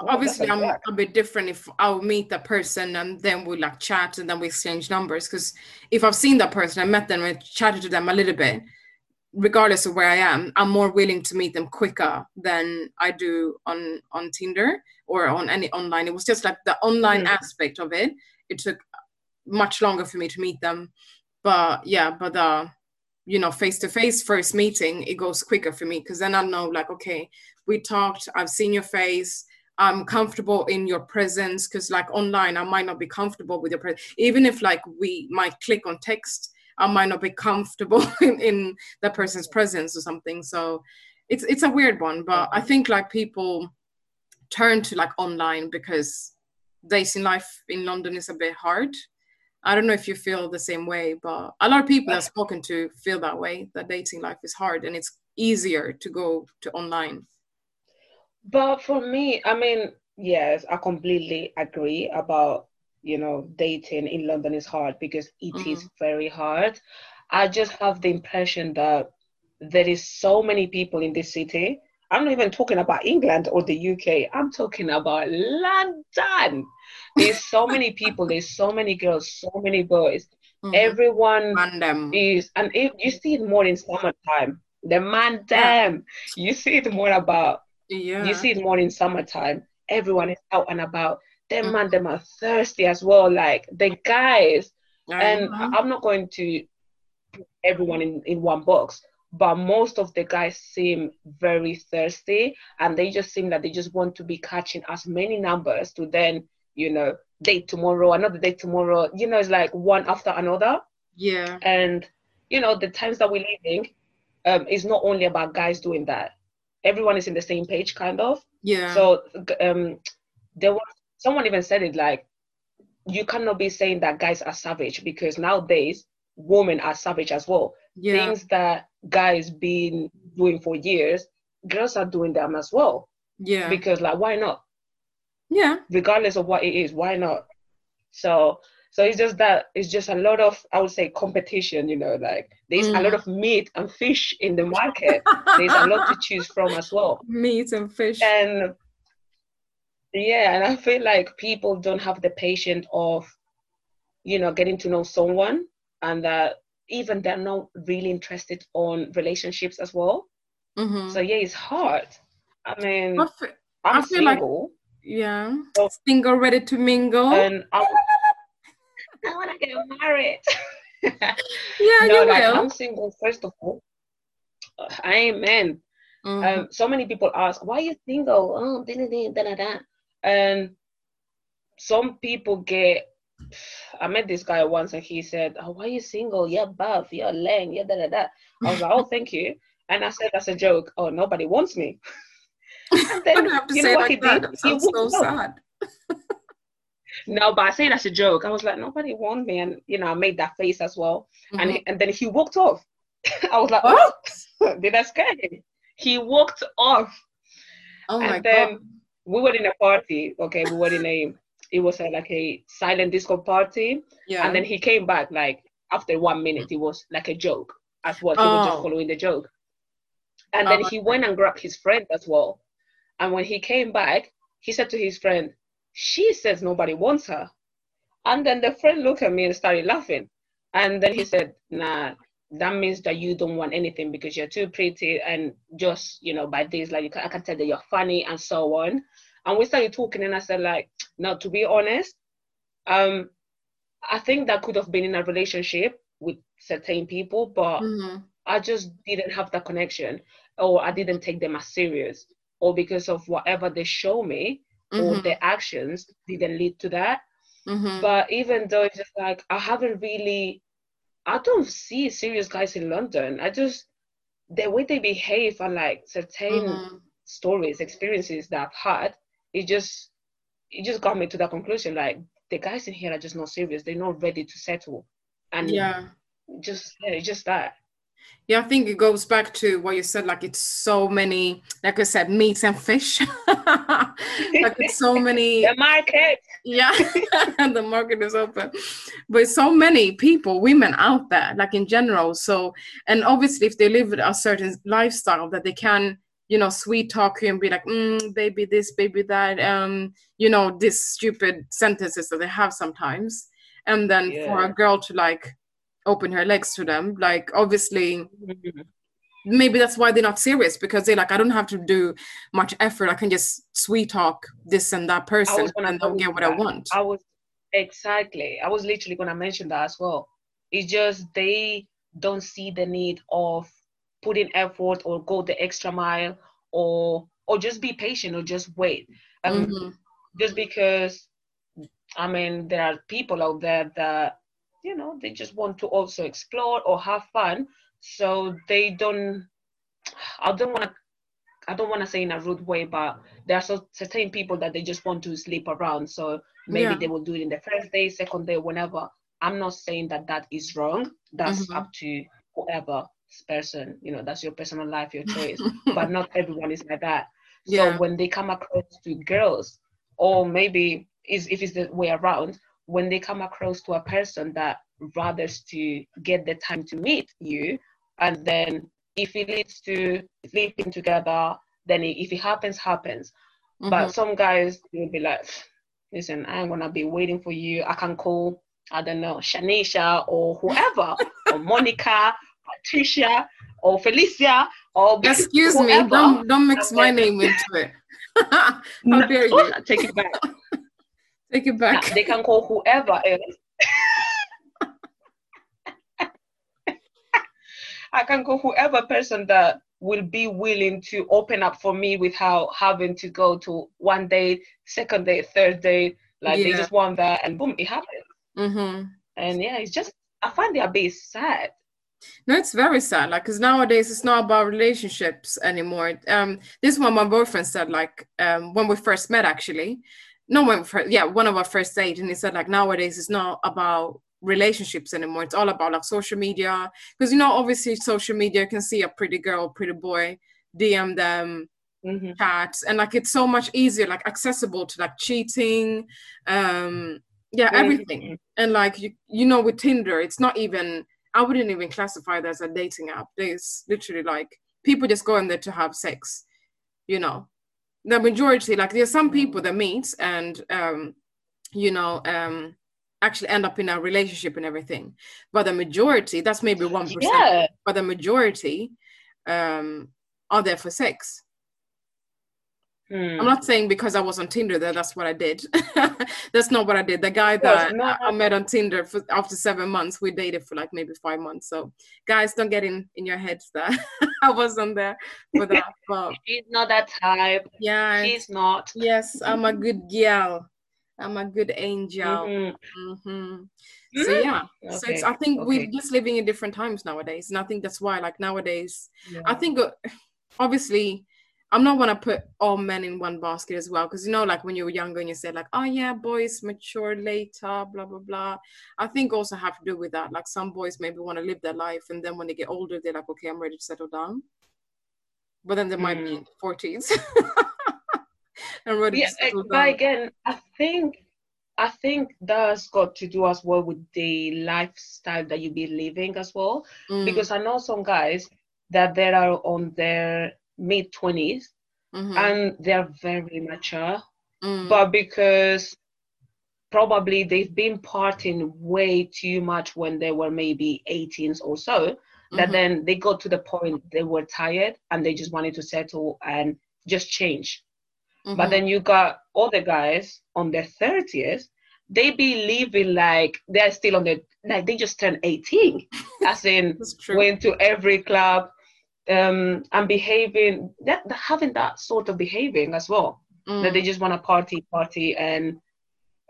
obviously I'm a bit different if I'll meet that person and then we like chat and then we exchange numbers. Because if I've seen that person, I met them and chatted to them a little bit, regardless of where I am, I'm more willing to meet them quicker than I do on on Tinder or on any online. It was just like the online mm-hmm. aspect of it. It took much longer for me to meet them, but yeah, but uh, you know, face to face first meeting, it goes quicker for me because then I know like, okay, we talked, I've seen your face. I'm comfortable in your presence because like online, I might not be comfortable with your presence. Even if like we might click on text, I might not be comfortable [laughs] in, in person's presence or something. So it's it's a weird one, but I think like people turn to like online because dating life in London is a bit hard. I don't know if you feel the same way, but a lot of people I've spoken to feel that way that dating life is hard and it's easier to go to online. But for me, I mean, yes, I completely agree about, you know, dating in London is hard because it mm-hmm. is very hard. I just have the impression that there is so many people in this city. I'm not even talking about England or the UK. I'm talking about London. There's so [laughs] many people, there's so many girls, so many boys. Mm-hmm. Everyone Random. is, and if, you see it more in summertime. The man, damn, you see it more about yeah. You see it more in summertime. Everyone is out and about. Them mm-hmm. man, them are thirsty as well. Like the guys. And I'm not going to put everyone in, in one box, but most of the guys seem very thirsty and they just seem that they just want to be catching as many numbers to then, you know, date tomorrow, another date tomorrow. You know, it's like one after another. Yeah. And you know, the times that we're living, um, is not only about guys doing that everyone is in the same page, kind of. Yeah. So um, there was someone even said it like, you cannot be saying that guys are savage because nowadays women are savage as well. Yeah. Things that guys been doing for years, girls are doing them as well. Yeah. Because like, why not? Yeah. Regardless of what it is, why not? So so it's just that it's just a lot of I would say competition, you know, like there's mm. a lot of meat and fish in the market. there's a lot to [laughs] choose from as well. Meat and fish. And yeah, and I feel like people don't have the patience of, you know, getting to know someone and that even they're not really interested on relationships as well. Mm-hmm. So yeah, it's hard. I mean, I feel, I'm I feel single. Like, yeah, so, single, ready to mingle. And I'm, I want to get married. [laughs] yeah, no, you like, will. I'm single, first of all. Amen. Mm-hmm. Um, so many people ask, why are you single? Oh, da, da, da, da, da. And some people get [sighs] I met this guy once and he said, Oh, why are you single? You're buff, you're lame, you're da da da. I was like, Oh, [laughs] thank you. And I said That's a joke, Oh, nobody wants me. [laughs] And then you you say like that. That sounds so sad. [laughs] no, but I say that's a joke. I was like, nobody wants me, and you know, I made that face as well. Mm-hmm. And and then he walked off. I was like, what? Did I scare him? He walked off. Oh and my then god. we were in a party. Okay, we were in a it was a, like a silent disco party. Yeah. And then he came back like after one minute, it was like a joke as well. He Oh. was just oh. following the joke. And then Oh, he went and grabbed his friend as well. And when he came back, he said to his friend, She says nobody wants her. And then the friend looked at me and started laughing. And then he said, Nah, that means that you don't want anything because you're too pretty and just, you know, by this, like you can, I can tell that you're funny and so on. And we started talking and I said, like, no, to be honest, um, I think that could have been in a relationship with certain people, but Mhm. I just didn't have that connection, or I didn't take them as serious, or because of whatever they show me or Mhm. their actions didn't lead to that. Mhm. But even though it's just like I haven't really, I don't see serious guys in London. I just the way they behave and like certain Mhm. stories, experiences that I've had, it just it just got me to that conclusion. Like the guys in here are just not serious. They're not ready to settle, and Yeah. just yeah, it's just that. Yeah, I think it goes back to what you said. Like it's so many, like I said, meats and fish. [laughs] like it's so many. [laughs] The market. Yeah, [laughs] the market is open, but so many people, women out there, like in general. So, and obviously, if they live a certain lifestyle, that they can, you know, sweet talk you and be like, mm, baby this, baby that, um, you know, these stupid sentences that they have sometimes, and then for a girl to like open her legs to them, like obviously Mhm. maybe that's why they're not serious because they're like, I don't have to do much effort. I can just sweet talk this and that person and they'll get what I want. I was exactly. I was literally gonna mention that as well. It's just they don't see the need of putting effort or go the extra mile or or just be patient or just wait. Um, Mhm. just because I mean there are people out there that you know they just want to also explore or have fun, so they don't. I don't want to. I don't want to say in a rude way, but there are so, certain people that they just want to sleep around. So maybe Yeah. they will do it in the first day, second day, whenever. I'm not saying that that is wrong. That's Mhm. up to whoever person. You know, that's your personal life, your choice. [laughs] but not everyone is like that. So when they come across to girls, or maybe is if it's the way around, when they come across to a person that rathers to get the time to meet you, and then if it leads to sleeping together, then it, if it happens, happens. But Mhm. some guys will be like, listen, i'm gonna be waiting for you. I can call, I don't know, Shanisha or whoever, or [laughs] Monica, Patricia, or Felicia, or Excuse me, don't don't mix my name into it. How [laughs] No, [laughs] dare you? Take it back. [laughs] Take it Nah, back. they can call whoever else. I can call whoever person that will be willing to open up for me without having to go to one day, second day, third day. Like they just want that, and boom, it happens. hmm And yeah, it's just I find it a bit sad. No, it's very sad. Like, because nowadays it's not about relationships anymore. Um, this is what my boyfriend said. Like, um, when we first met, actually, no, when we first, yeah, one of our first dates, and he said like nowadays it's not about relationships anymore. It's all about like social media. Because you know, obviously, social media can see a pretty girl, pretty boy, DM them, hmm chats, and like it's so much easier, like accessible to like cheating, um, yeah, everything. And like you, you know, with Tinder, it's not even I wouldn't even classify that as a dating app. There's literally like people just go in there to have sex, you know. The majority, like there's some people that meet and um, you know, um actually end up in a relationship and everything. But the majority, that's maybe one percent, Yeah, but the majority um are there for sex. Hmm. I'm not saying because I was on Tinder that that's what I did. [laughs] that's not what I did. The guy that I- I met on Tinder for, after seven months, we dated for like maybe five months. So, guys, don't get in in your heads that [laughs] I wasn't there for that. [laughs] But she's not that type. yeah, She's not. yes, I'm a good girl. I'm a good angel. Mm-hmm. hmm So yeah, so it's. I think okay. we're just living in different times nowadays, and I think that's why, like nowadays, Yeah. I think uh, [sighs] obviously I'm not gonna put all men in one basket as well, because you know, like when you were younger and you said like, oh yeah, boys mature later, blah blah blah. I think also have to do with that. Like some boys maybe want to live their life, and then when they get older, they're like, okay, I'm ready to settle down. But then they might be in forties. [laughs] and ready yeah, to settle but down. again, I think I think that's got to do as well with the lifestyle that you be living as well. Mm, Because I know some guys that they are on their mid twenties mhm, and they're very mature, mm, but because probably they've been partying way too much when they were maybe 18s or so, that mhm, then they got to the point they were tired and they just wanted to settle and just change. But mhm. then you got other guys on their 30s, they be living like they're still on their, like they just turned 18, [laughs] as in went to every club um, and behaving, that, having that sort of behaving as well. That they Mm, just want to party, party, and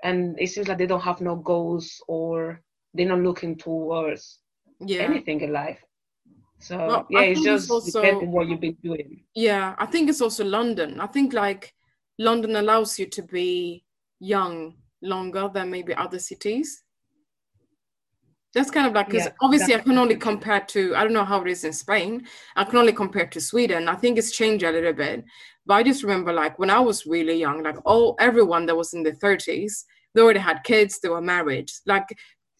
and it seems like they don't have no goals or they're not looking towards yeah. anything in life. So Well, yeah, it's think it's just also- depends on what you've been doing. Yeah, I think it's also London. I think like London allows you to be young longer than maybe other cities. That's kind of like because Yeah, obviously I can only compare to I don't know how it is in Spain. I can only compare to Sweden. I think it's changed a little bit. But I just remember like when I was really young, like all everyone that was in the 30s, they already had kids, they were married. Like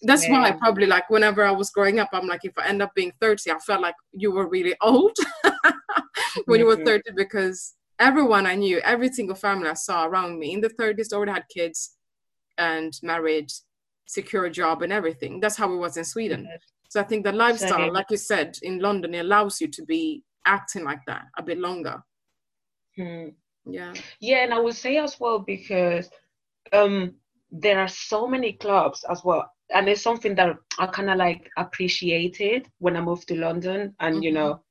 that's why I probably like whenever I was growing up, I'm like, if I end up being 30, I felt like you were really old [laughs] when you were Mhm. 30 because everyone I knew, every single family I saw around me in the 30s already had kids and married, secure a job and everything. That's how it was in Sweden. So I think the lifestyle, like you said, in London, it allows you to be acting like that a bit longer. Hmm. Yeah. Yeah, and I would say as well because um there are so many clubs as well. And it's something that I kind of like appreciated when I moved to London and you Mhm. know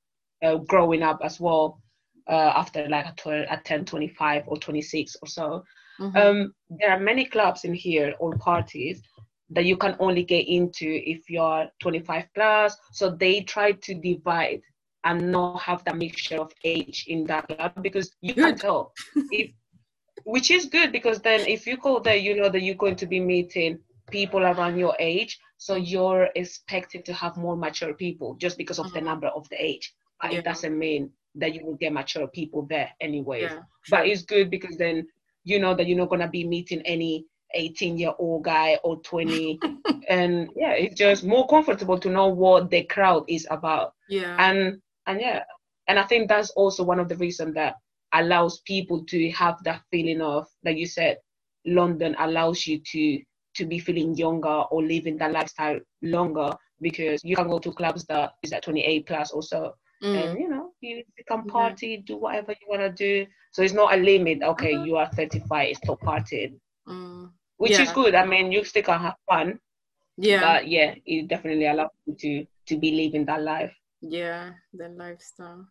uh, growing up as well uh, after like at, 12, at 10, 25 or 26 or so. Mhm. Um, there are many clubs in here or parties that you can only get into if you're 25 plus. So they try to divide and not have that mixture of age in that club because you can Good. tell. If, [laughs] which is good because then if you go there, you know that you're going to be meeting people around your age. So you're expected to have more mature people just because of the Mhm. number of the age. But Yeah. it doesn't mean that you will get mature people there anyways yeah. but it's good because then you know that you're not gonna be meeting any 18 year old guy or 20 [laughs] and yeah it's just more comfortable to know what the crowd is about. Yeah. and and yeah. And i think that's also one of the reasons that allows people to have that feeling of like you said london allows you to to be feeling younger or living that lifestyle longer because you can go to clubs that is at 28 plus or so Mm. and you know you, can Yeah. party do whatever you want to do so it's not a limit okay Uh-huh. you are 35 stop partying Mm. which is good i mean you still can have fun Yeah. but yeah it definitely allows you to to be living that life yeah. The lifestyle.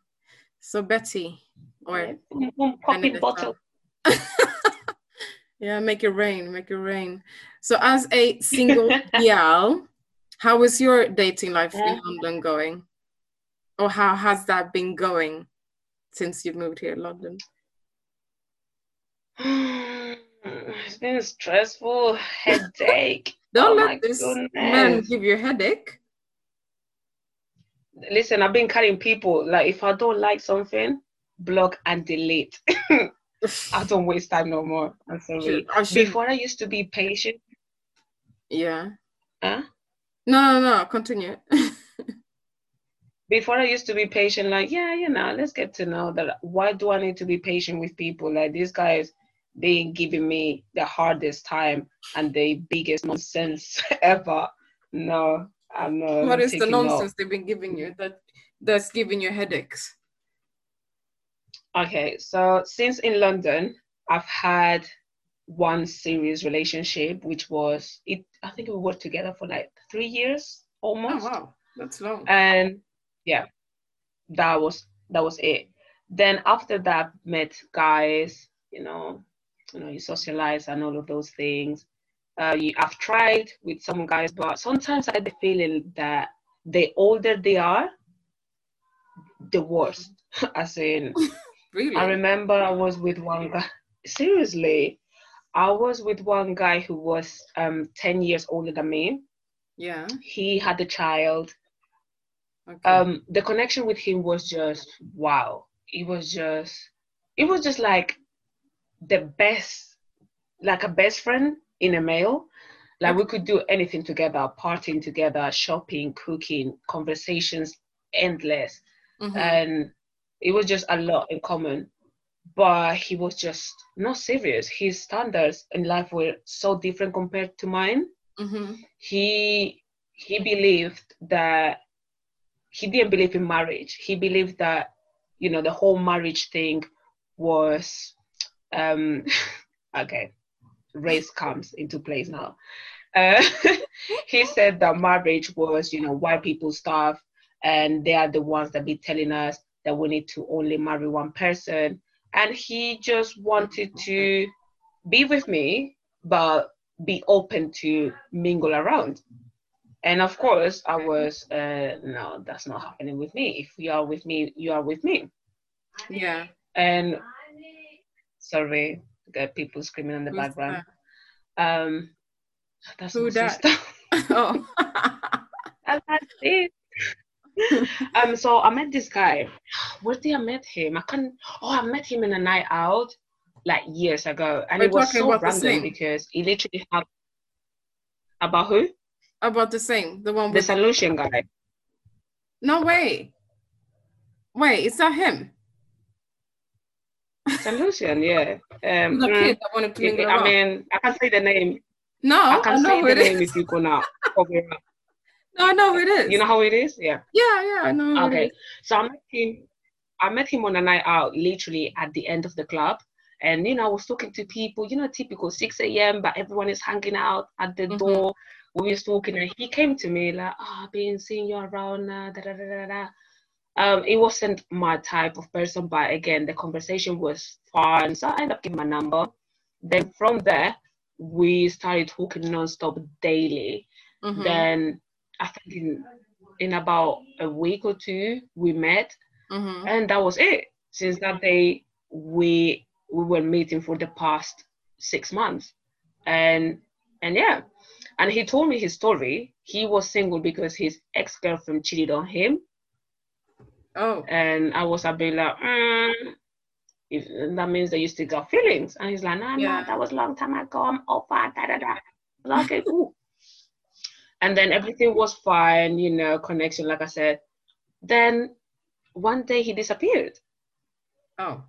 So Betty, or Yeah, popping bottle [laughs] yeah, make it rain, make it rain. So as a single [laughs] gal, how is your dating life in London going? Or how has that been going since you've moved here to London? [sighs] it's been a stressful headache [laughs] Don't Oh let this man give you a headache. listen i've been cutting people like if i don't like something block and delete [laughs] i don't waste time no more i'm sorry I should, before i used to be patient yeah. huh? No, no, no, continue. [laughs] before I used to be patient, like, yeah, you know, let's get to know that. Why do I need to be patient with people? Like, these guys, they giving me the hardest time and the biggest nonsense [laughs] ever. No, I'm not. what the taking no. nonsense they've been giving you that that's giving you headaches? Okay, so since in London, I've had one serious relationship, which was it. I think we worked together for like three years almost. Oh wow, that's long. and yeah that was that was it then after that met guys you know you know, you socialize and all of those things. Uh, you, I've tried with some guys, but sometimes I get the feeling that the older they are, the worst [laughs] As in, [laughs] Really? I remember I was with one guy. Seriously, I was with one guy who was um 10 years older than me. yeah. He had a child. Okay. Um, the connection with him was just wow. It was just, it was just like the best, like a best friend in a male. Like we could do anything together, partying together, shopping, cooking, conversations endless Mhm. and it was just a lot in common but he was just not serious his standards in life were so different compared to mine Mhm. he he believed that he didn't believe in marriage. He believed that you know the whole marriage thing was um [laughs] okay race comes into place now. Uh, [laughs] he said that marriage was you know white people stuff and they are the ones that be telling us that we need to only marry one person. And he just wanted to be with me but be open to mingle around and of course i was uh, no that's not happening with me if you are with me you are with me Yeah. and sorry got people screaming in the Who's background um that's Who my that? sister [laughs] Oh. I like it. um, so I met this guy. Where did I met him? I can't. Oh, I met him in a night out, like years ago, and We're it was so random because he literally had about who About the same. The one with the solution guy. No way. Wait, is that him? Solution, yeah. Um, The mm, kid that wanted to mingle I mean, I can say the name. no, I I, can know say who the it name is. if you gonna [laughs] cover it up. No, I know who it is. You know how it is? Yeah. Yeah, yeah, I know. Okay. So I met him. I met him on a night out, literally at the end of the club. And you know, I was talking to people, you know, typical 6 a.m., but everyone is hanging out at the Mhm. door. We was talking, and he came to me like, "Oh, I've been seeing you around." Uh, da, da, da, da, da. Um, it wasn't my type of person, but again, the conversation was fun, so I ended up giving my number. Then from there, we started talking nonstop daily Mhm. then I think in in about a week or two we met Mhm. and that was it. Since that day we we were meeting for the past six months. And and yeah. And he told me his story. He was single because his ex-girlfriend cheated on him. Oh. And I was a bit like, mm, if that means that you still got feelings. And he's like, no, Yeah. no, that was a long time ago. I'm over, da da da. Like, okay, cool. And then everything was fine, you know, connection, like I said. Then one day he disappeared. Oh.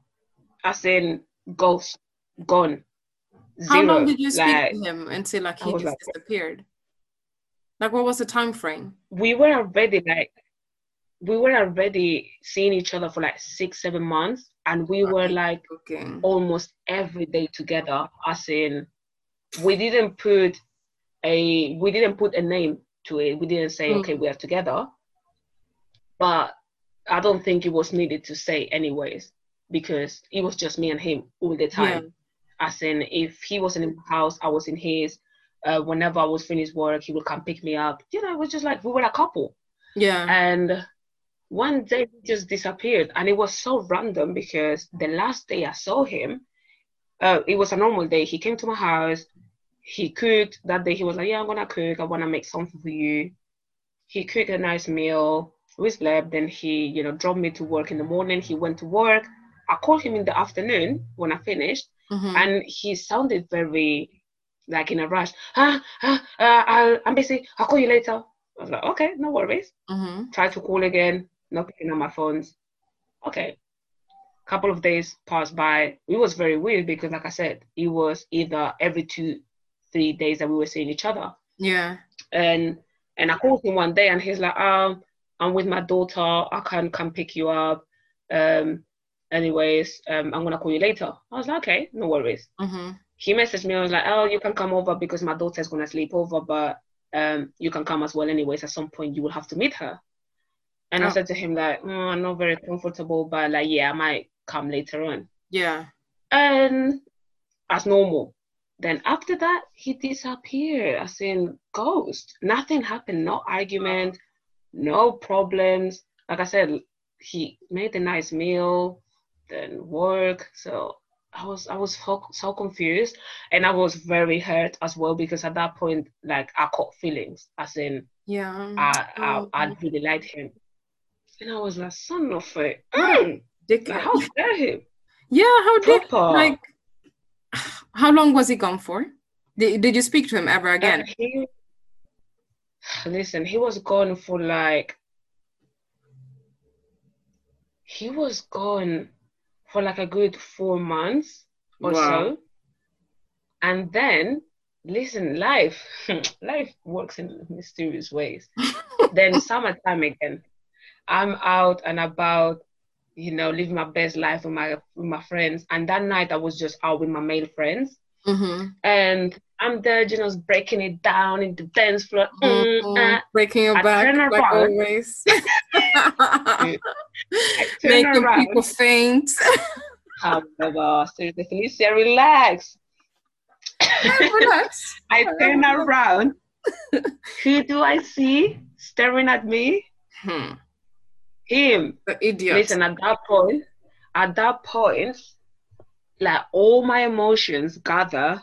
As in ghost, gone. How Zero. long did you speak Like, to him until like he just like- disappeared? Like what was the time frame? we were already like we were already seeing each other for like six, seven months, and we were like Okay. almost every day together. As in, we didn't put a we didn't put a name to it. We didn't say, Mm. okay, we are together. But I don't think it was needed to say anyways, because it was just me and him all the time. As in, if he was in his house, I was in his. Uh, whenever I was finished work, he would come pick me up. You know, it was just like we were a couple. Yeah. And one day he just disappeared, and it was so random because the last day I saw him, uh, it was a normal day. He came to my house, he cooked. That day he was like, "Yeah, I'm gonna cook. I wanna make something for you." He cooked a nice meal. We slept. Then he, you know, dropped me to work in the morning. He went to work. I called him in the afternoon when I finished, Mhm. and he sounded very like in a rush. Ah, ah, uh, I'll, I'm busy. I'll call you later. I was like, okay, no worries Mhm. try to call again, not picking up my phones. Okay. Couple of days passed by. It was very weird because, like I said, it was either every two, three days that we were seeing each other. Yeah. And and I called him one day, and he's like, um, I'm with my daughter. I can't come pick you up. Um, anyways, um, I'm gonna call you later. I was like, okay, no worries Mhm. he messaged me. I was like, "Oh, you can come over because my daughter's gonna sleep over, but um, you can come as well. Anyways, at some point you will have to meet her." And I Oh. said to him like, mm, "I'm not very comfortable, but like, yeah, I might come later on." Yeah. And as normal. Then after that, he disappeared, as in ghost. Nothing happened, no argument, no problems. Like I said, he made a nice meal, then work. So I was I was so, confused, and I was very hurt as well because at that point, like I caught feelings, as in Yeah. I I, Oh, I really liked him, and I was like, son of a, mm, Dick. like, how dare him? Yeah, how Proper. like how long was he gone for? Did, did you speak to him ever Uh, again? he, listen, he was gone for like he was gone for like a good four months or Wow. so. And then listen, life [laughs] life works in mysterious ways. [laughs] then summertime again. I'm out and about, you know, living my best life with my with my friends. And that night I was just out with my male friends Mm-hmm. and I'm there, you know, breaking it down in the dance floor. Mm, Mhm. uh, Breaking your I back like always. [laughs] Making around. people faint. However, seriously, Felicia, relax. Relax. I turn [laughs] [laughs] around. Who do I see staring at me? Hmm. Him. The idiot. Listen, at that point, at that point, like all my emotions gather,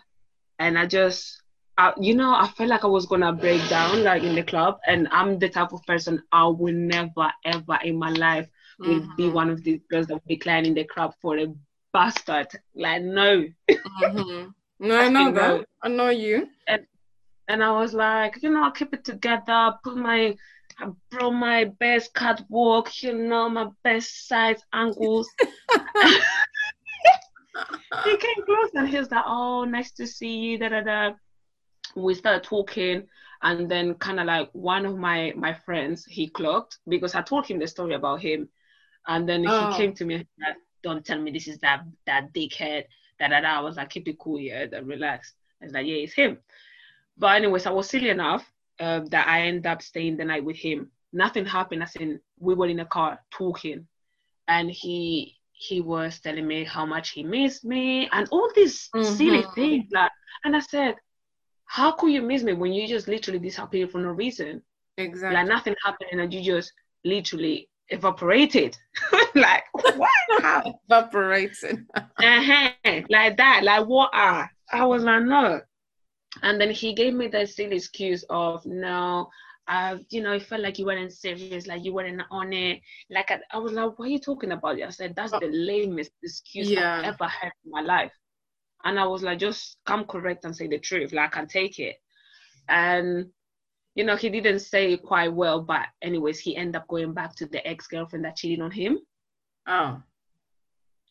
and I just, I, you know, I felt like I was gonna break down, like in the club. And I'm the type of person I will never, ever in my life will be Mhm. one of these girls that will be decline in the club for a bastard. Like no. Mhm. No, [laughs] I know that. I know you. And and I was like, you know, I keep it together, put my I brought my best catwalk, you know, my best side angles. [laughs] [laughs] he came close and he was like, Oh, nice to see you, da da da. We started talking and then kind of like one of my my friends he clocked because I told him the story about him. And then Oh. he came to me and said, Don't tell me this is that that dickhead. that da. I was like, keep it cool, yeah, then relax. I was like, Yeah, it's him. But anyways, I was silly enough uh, that I ended up staying the night with him. Nothing happened. As in, we were in a car talking, and he he was telling me how much he missed me and all these silly Mhm. things. Like, and I said, how could you miss me when you just literally disappeared for no reason? Exactly. Like nothing happened, and you just literally evaporated. [laughs] like what? [laughs] How? Evaporated. [laughs] uh-huh, like that, like water. I was like, no. And then he gave me the silly excuse of no, uh, you know, it felt like you weren't serious, like you weren't on it. Like I, I was like, what are you talking about? I said, that's the lamest excuse Yeah. I've ever heard in my life. And I was like, just come correct and say the truth. Like I can take it. And you know, he didn't say it quite well, but anyways, he ended up going back to the ex-girlfriend that cheated on him. Oh.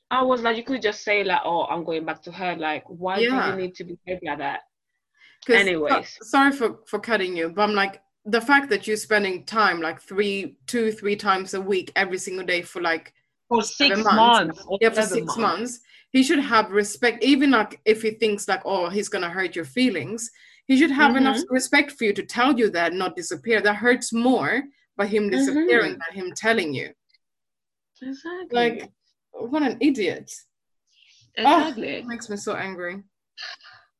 I was like, you could just say like, oh, I'm going back to her. Like, why Yeah. do you need to behave like that? 'Cause- Anyways. so- sorry for for cutting you, but I'm like the fact that you're spending time like three, two, three times a week every single day for like For six months. months. yeah for seven six months, he should have respect. Even like if he thinks like oh he's gonna hurt your feelings, he should have enough Mm-hmm. respect for you to tell you that, not disappear. That hurts more by him Mm-hmm. disappearing than him telling you. Exactly. Like what an idiot! Oh, exactly. it makes me so angry.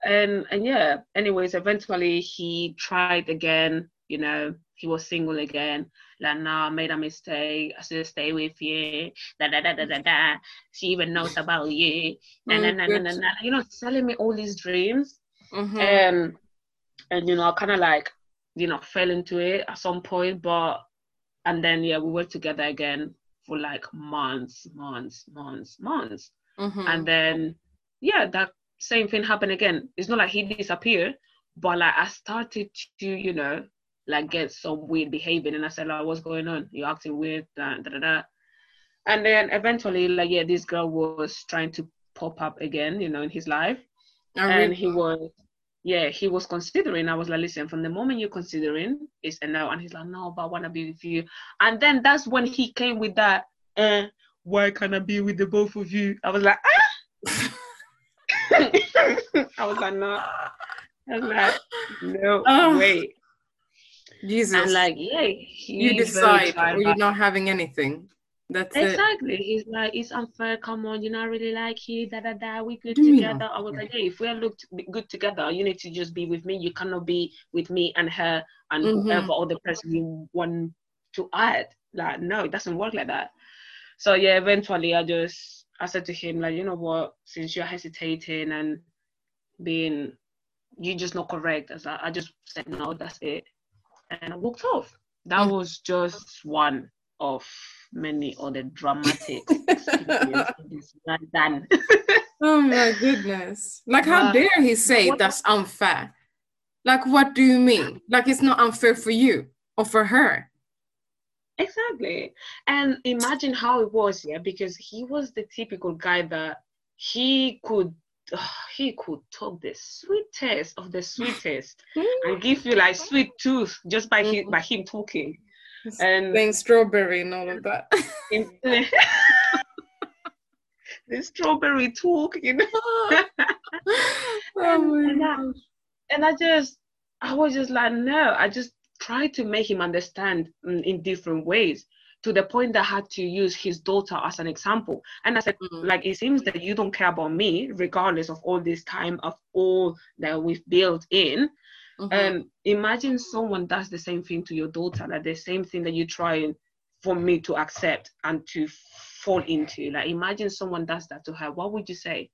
and and yeah anyways eventually he tried again you know he was single again like nah I made a mistake. I should stay with you. Da da da da da da. She even knows about you. Na, na, Mm, na, na, na, na. you know telling me all these dreams. Mhm. and and you know i kind of like you know fell into it at some point but and then yeah we were together again for like months months months months. Mhm. and then yeah that same thing happened again. It's not like he disappeared but like i started to you know like get some weird behavior. And i said like what's going on? You're acting weird da, da, da, da. and then eventually like yeah this girl was trying to pop up again you know in his life. I and really- he was yeah he was considering. I was like listen from the moment you're considering it's a no. And he's like no but i want to be with you. And then that's when he came with that uh why can't i be with the both of you? I was like ah! [laughs] [laughs] I was like no. I was like no Oh. wait Jesus. and like yeah you decide or you're not having anything. That's it. Exactly. He's like, it's unfair. Come on, you're not really like you. Da da da. We good Do together. I was like, hey, if we are looked good together, you need to just be with me. You cannot be with me and her and Mhm. whoever other person you want to add. Like, no, it doesn't work like that. So yeah, eventually I just I said to him like, you know what? Since you're hesitating and being you're just not correct, as I, I just said no, that's it, and I walked off. That Mm. was just one of many other dramatic [laughs] experiences London. [laughs] Oh my goodness. Like, how But- dare he say that's unfair? Like, what do you mean? Like, it's not unfair for you or for her. Exactly. And imagine how it was, yeah, because he was the typical guy that he could [sighs] he could talk the sweetest of the sweetest [laughs] and give you like sweet tooth just by him Mhm. by him talking. And Playing strawberry and all of [laughs] that. [laughs] the strawberry talk, you know. oh And that- gosh. and I just, I was just like, no, I just tried to make him understand in, in different ways to the point that I had to use his daughter as an example. And I said, Mm. like, it seems that you don't care about me, regardless of all this time of all that we've built in. Mhm. And imagine someone does the same thing to your daughter, like the same thing that you're trying for me to accept and to fall into. Like, imagine someone does that to her. What would you say?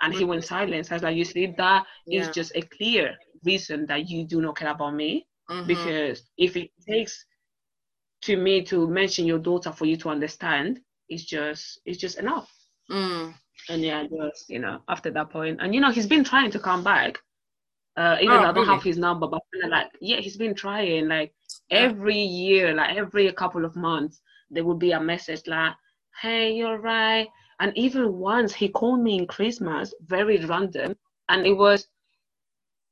And he went silent. I was like, you see, that is Yeah. just a clear reason that you do not care about me. Mhm. Because if it takes to me to mention your daughter for you to understand, it's just it's just enough. Mm. And yeah, just you know, after that point, and you know, he's been trying to come back. Uh, even Oh, though I don't really? have his number, but like yeah, he's been trying. Like every year, like every couple of months, there would be a message like, "Hey, you're right." And even once he called me in Christmas, very random, and it was,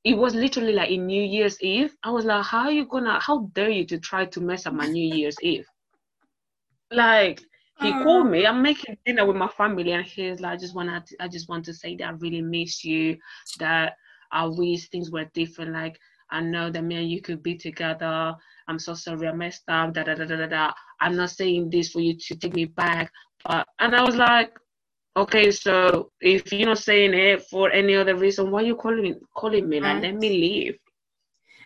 it was literally like in New Year's Eve. I was like, "How are you gonna? How dare you to try to mess up my New Year's Eve?" Like he Oh. called me. I'm making dinner with my family, and he's like, "I just want to, I just want to say that I really miss you. That I wish things were different. Like I know that me and you could be together. I'm so sorry I messed up. Da da da da da da. I'm not saying this for you to take me back, but and I was like, okay, so if you're not saying it for any other reason, why are you calling me? Calling me? Like Mm. let me leave.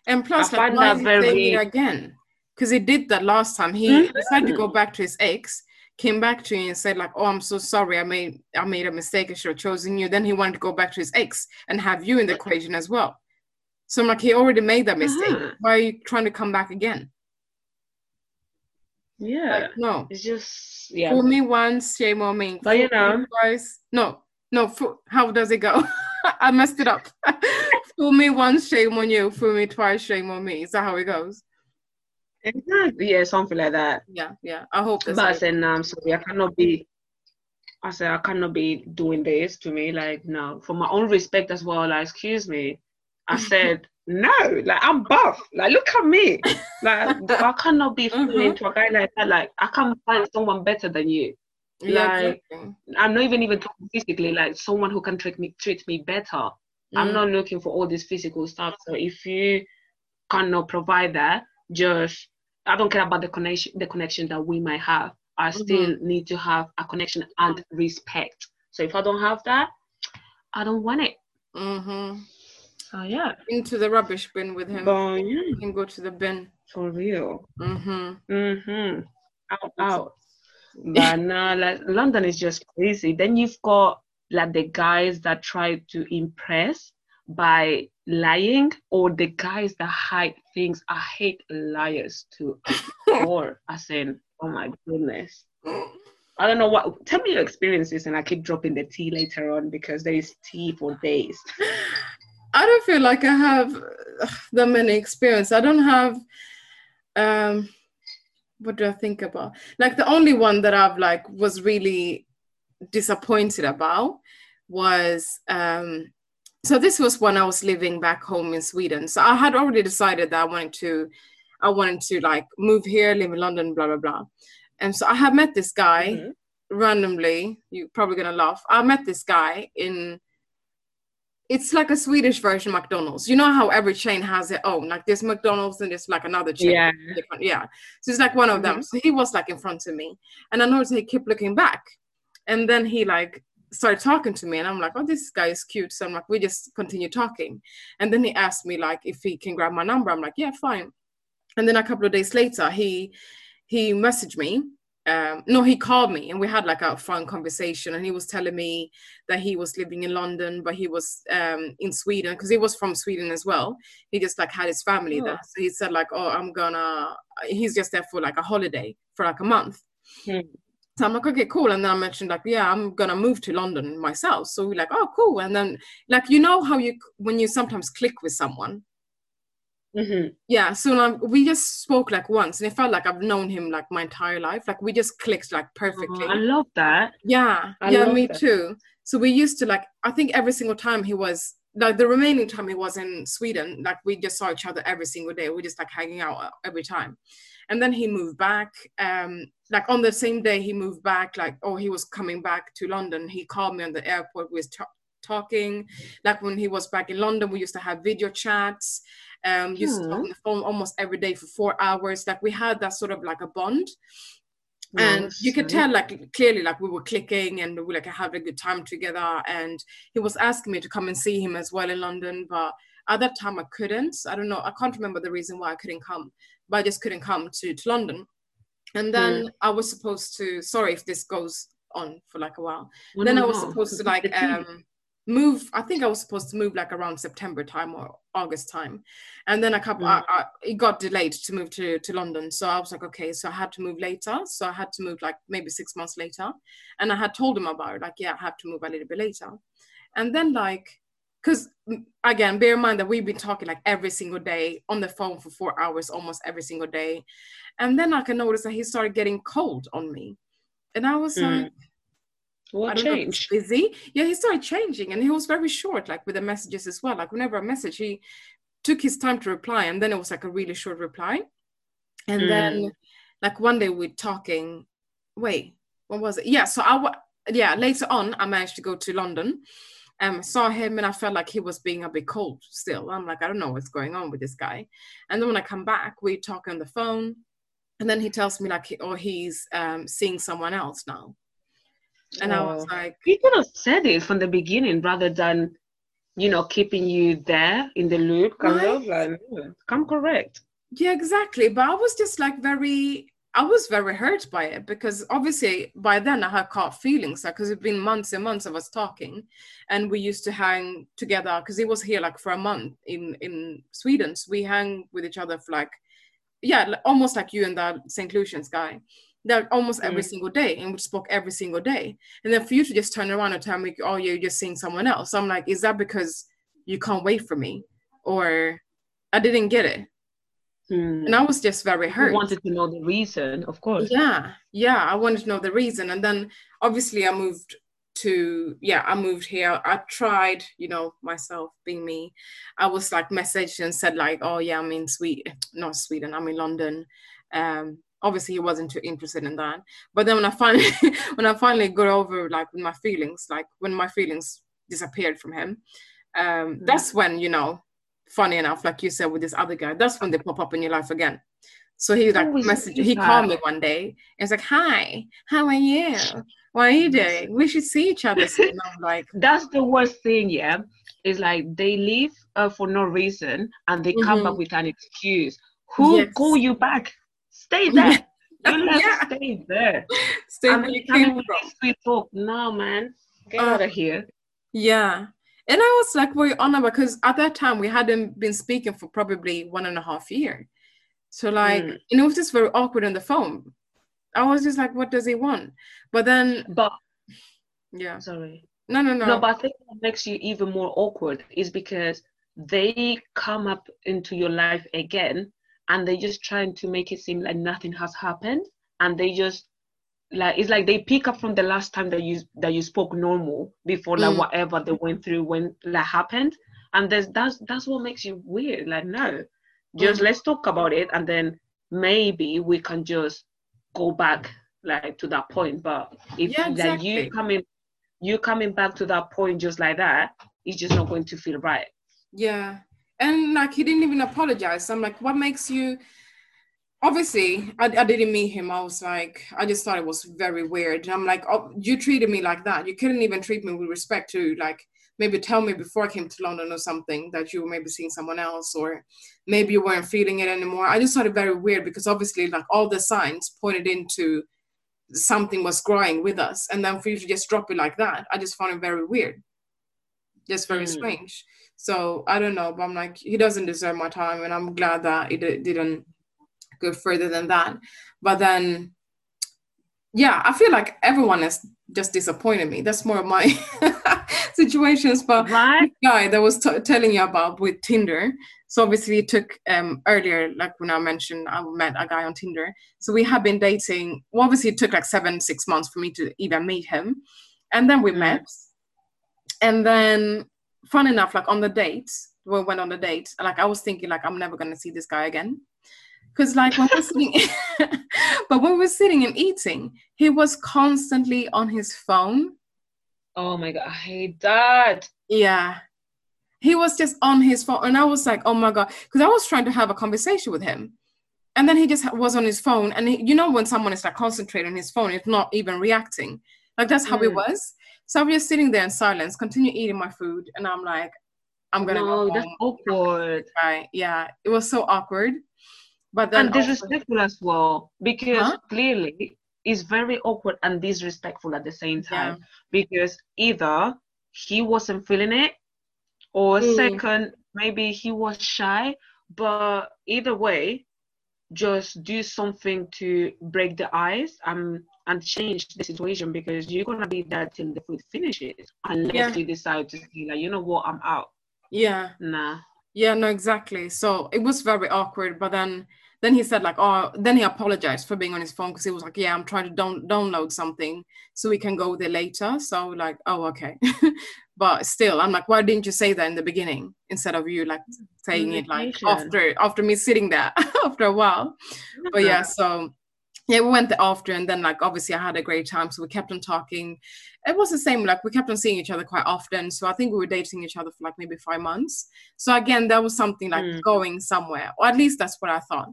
And plus, I like, find why that is very- it again? Because he did that last time. He Mhm. decided to go back to his ex, came back to you and said, like, "Oh, I'm so sorry. I made I made a mistake. I should have chosen you." Then he wanted to go back to his ex and have you in the equation as well. So I'm like, he already made that mistake. Uh-huh. Why are you trying to come back again? Yeah, Like, no. it's just yeah. Fool me once, shame on me. But, you know- twice. No, no. Fool, how does it go? [laughs] I messed it up. [laughs] Fool me once, shame on you. Fool me twice, shame on me. Is that how it goes? Exactly. Yeah, something like that. Yeah, yeah. I hope But I said, no, I'm sorry, I cannot be. I said, I cannot be doing this to me. Like, no, for my own respect as well. Like, excuse me. I [laughs] said, no, like, I'm buff. Like, look at me. [laughs] Like, I cannot be falling Mhm. into a guy like that. Like, I can't find someone better than you. yeah, like- exactly. I'm not even even talking physically. Like, someone who can treat me treat me better. I'm Mm. not looking for all this physical stuff. So if you cannot provide that, just I don't care about the connection the connection that we might have. I still need to have a connection and respect. So if I don't have that, I don't want it. So yeah. Into the rubbish bin with him. But yeah, You can go to the bin. for real. Mm-hmm. Mm-hmm. Out out. But no, [laughs] like London is just crazy. Then you've got like the guys that try to impress by lying, or the guys that hide things. I hate liars too. [laughs] or I in, oh my goodness. I don't know what. Tell me your experiences, and I keep dropping the tea later on because there is tea for days. [laughs] I don't feel like I have that many experience. I don't have um what do I think about? Like the only one that I've like was really disappointed about was um so this was when I was living back home in Sweden. So I had already decided that I wanted to I wanted to like move here, live in London, blah blah blah. And so I had met this guy Mhm. randomly. You're probably gonna laugh. I met this guy in it's like a Swedish version of McDonald's. You know how every chain has their own. Like there's McDonald's and there's like another chain. Yeah. Yeah. So it's like one of them. Mhm. So he was like in front of me. And I noticed he kept looking back. And then he like started talking to me and I'm like, oh, this guy is cute. So I'm like, we just continue talking. And then he asked me like if he can grab my number. I'm like, yeah, fine. And then a couple of days later, he he messaged me. Um, no, he called me and we had like a fun conversation. And he was telling me that he was living in London, but he was um, in Sweden because he was from Sweden as well. He just like had his family Oh. there. So he said like, oh, I'm gonna. He's just there for like a holiday for like a month. Hmm. So I'm like, okay, cool. And then I mentioned like, yeah, I'm gonna move to London myself. So we're like, oh, cool. And then like, you know how you when you sometimes click with someone. Hmm Yeah. So now we just spoke like once, and it felt like I've known him like my entire life. Like we just clicked like perfectly. I love that. Yeah, I yeah, me that. too. So we used to like, I think every single time he was like the remaining time he was in Sweden, like we just saw each other every single day. We just like hanging out uh, every time. And then he moved back. Um, like on the same day he moved back, like oh he was coming back to London. He called me on the airport. We was ta- talking. Like when he was back in London, we used to have video chats. Um, used to talk Hmm. on the phone almost every day for four hours. Like we had that sort of like a bond and Nice. you could tell like clearly like we were clicking and we like had a good time together and he was asking me to come and see him as well in london but at that time i couldn't i don't know i can't remember the reason why i couldn't come but i just couldn't come to, to london and then i was supposed to sorry if this goes on for like a while Oh, then no, i was no. supposed to like um move i think i was supposed to move like around september time or august time. And then a couple Mm. I, I, it got delayed to move to to london. So i was like okay so i had to move later. So i had to move like maybe six months later. And i had told him about it like yeah i have to move a little bit later. And then like because again bear in mind that we've been talking like every single day on the phone for four hours almost every single day. And then i can notice that he started getting cold on me. And i was Mm. like What don't know, changed? busy. Yeah, he started changing and he was very short, like with the messages as well. Like whenever a message, he took his time to reply and then it was like a really short reply. And Mm. then like one day we're talking, wait, what was it? Yeah, so I wa- yeah, later on I managed to go to London. Um, saw him and I felt like he was being a bit cold still. I'm like, I don't know what's going on with this guy. And then when I come back, we talk on the phone, and then he tells me like, he, oh, he's um, seeing someone else now. And I was Oh. like, You could have said it from the beginning rather than, you know, keeping you there in the loop. Kind Right. of like, come correct. Yeah, exactly. But I was just like very, I was very hurt by it because obviously by then I had caught feelings, like because it's been months and months of us talking, and we used to hang together because he was here like for a month in in Sweden. So we hang with each other for like, yeah, almost like you and that St. Lucian's guy. That almost every Mm. single day, and we spoke every single day. And then for you to just turn around and tell me, "Oh, you're just seeing someone else," I'm like, "Is that because you can't wait for me?" Or I didn't get it. Hmm. and I was just very You hurt. wanted to know the reason, of course. Yeah, yeah, I wanted to know the reason, and then obviously I moved to yeah, I moved here. I tried, you know, myself being me. I was like messaged and said like, oh yeah, I'm in Sweden, not Sweden, I'm in London. Um, obviously he wasn't too interested in that. But then when I finally [laughs] when I finally got over like my feelings, like when my feelings disappeared from him, um, Mm. that's when you know funny enough, like you said with this other guy, that's when they pop up in your life again. So he like messaged, do he called me one day and it's like, Hi, how are you? What are you doing? We should see each other soon. I'm like, [laughs] That's the worst thing, yeah. Is like they leave uh, for no reason and they come back Mhm. with an excuse. Who Yes. call you back? Stay there. [laughs] You Yeah. stay there. stay And where then you came from. this sweet talk. No, man. Get Uh, out of here. Yeah. And I was like very honored because at that time we hadn't been speaking for probably one and a half year. So like, Mm. you know, it was just very awkward on the phone. I was just like, what does he want? But then, But yeah, sorry. no, no, no. No, but I think what makes you even more awkward is because they come up into your life again and they're just trying to make it seem like nothing has happened and they just like it's like they pick up from the last time that you that you spoke normal before like Mm. whatever they went through when like happened and there's that's that's what makes you weird like no just Mm. let's talk about it and then maybe we can just go back like to that point but if Yeah, like you exactly. coming you coming back to that point just like that it's just not going to feel right. Yeah. And like he didn't even apologize. I'm like, what makes you obviously I, I didn't meet him. I was like, I just thought it was very weird. And I'm like, oh, you treated me like that. You couldn't even treat me with respect to like maybe tell me before I came to London or something that you were maybe seeing someone else or maybe you weren't feeling it anymore. I just thought it very weird because obviously like all the signs pointed into something was growing with us. And then for you to just drop it like that, I just found it very weird. Just very mm. strange. So I don't know, but I'm like, he doesn't deserve my time. And I'm glad that it didn't go further than that. But then, yeah, I feel like everyone has just disappointed me. That's more of my [laughs] situations. But right. guy that was t- telling you about with Tinder. So obviously it took um, earlier, like when I mentioned, I met a guy on Tinder. So we have been dating. Well, obviously it took like seven, six months for me to even meet him, and then we mm. met. And then, fun enough, like on the date, we went on the date. Like I was thinking, like I'm never gonna see this guy again. Because like when we're sitting [laughs] but when we're sitting and eating he was constantly on his phone. Oh my god i hate that. Yeah. He was just on his phone and i was like oh my god because i was trying to have a conversation with him. And then he just was on his phone and he, you know when someone is like concentrating on his phone it's not even reacting. Like that's how mm. it was so i was just sitting there in silence continue eating my food and i'm like i'm gonna no, go that's awkward right yeah it was so awkward but then and disrespectful also, as well because huh? clearly it's very awkward and disrespectful at the same time yeah. because either he wasn't feeling it or mm. second maybe he was shy but either way just do something to break the ice and and change the situation because you're gonna be there till the food finishes unless yeah. you decide to say like you know what I'm out. Yeah. Nah. Yeah, no, exactly. So it was very awkward, but then then he said like oh then he apologized for being on his phone because he was like yeah i'm trying to don't download something so we can go there later so like oh okay [laughs] but still i'm like why didn't you say that in the beginning instead of you like saying it like after after me sitting there [laughs] after a while but yeah so yeah we went there after and then like obviously i had a great time so we kept on talking. It was the same like we kept on seeing each other quite often so i think we were dating each other for like maybe five months. So again that was something like mm. going somewhere or at least that's what i thought.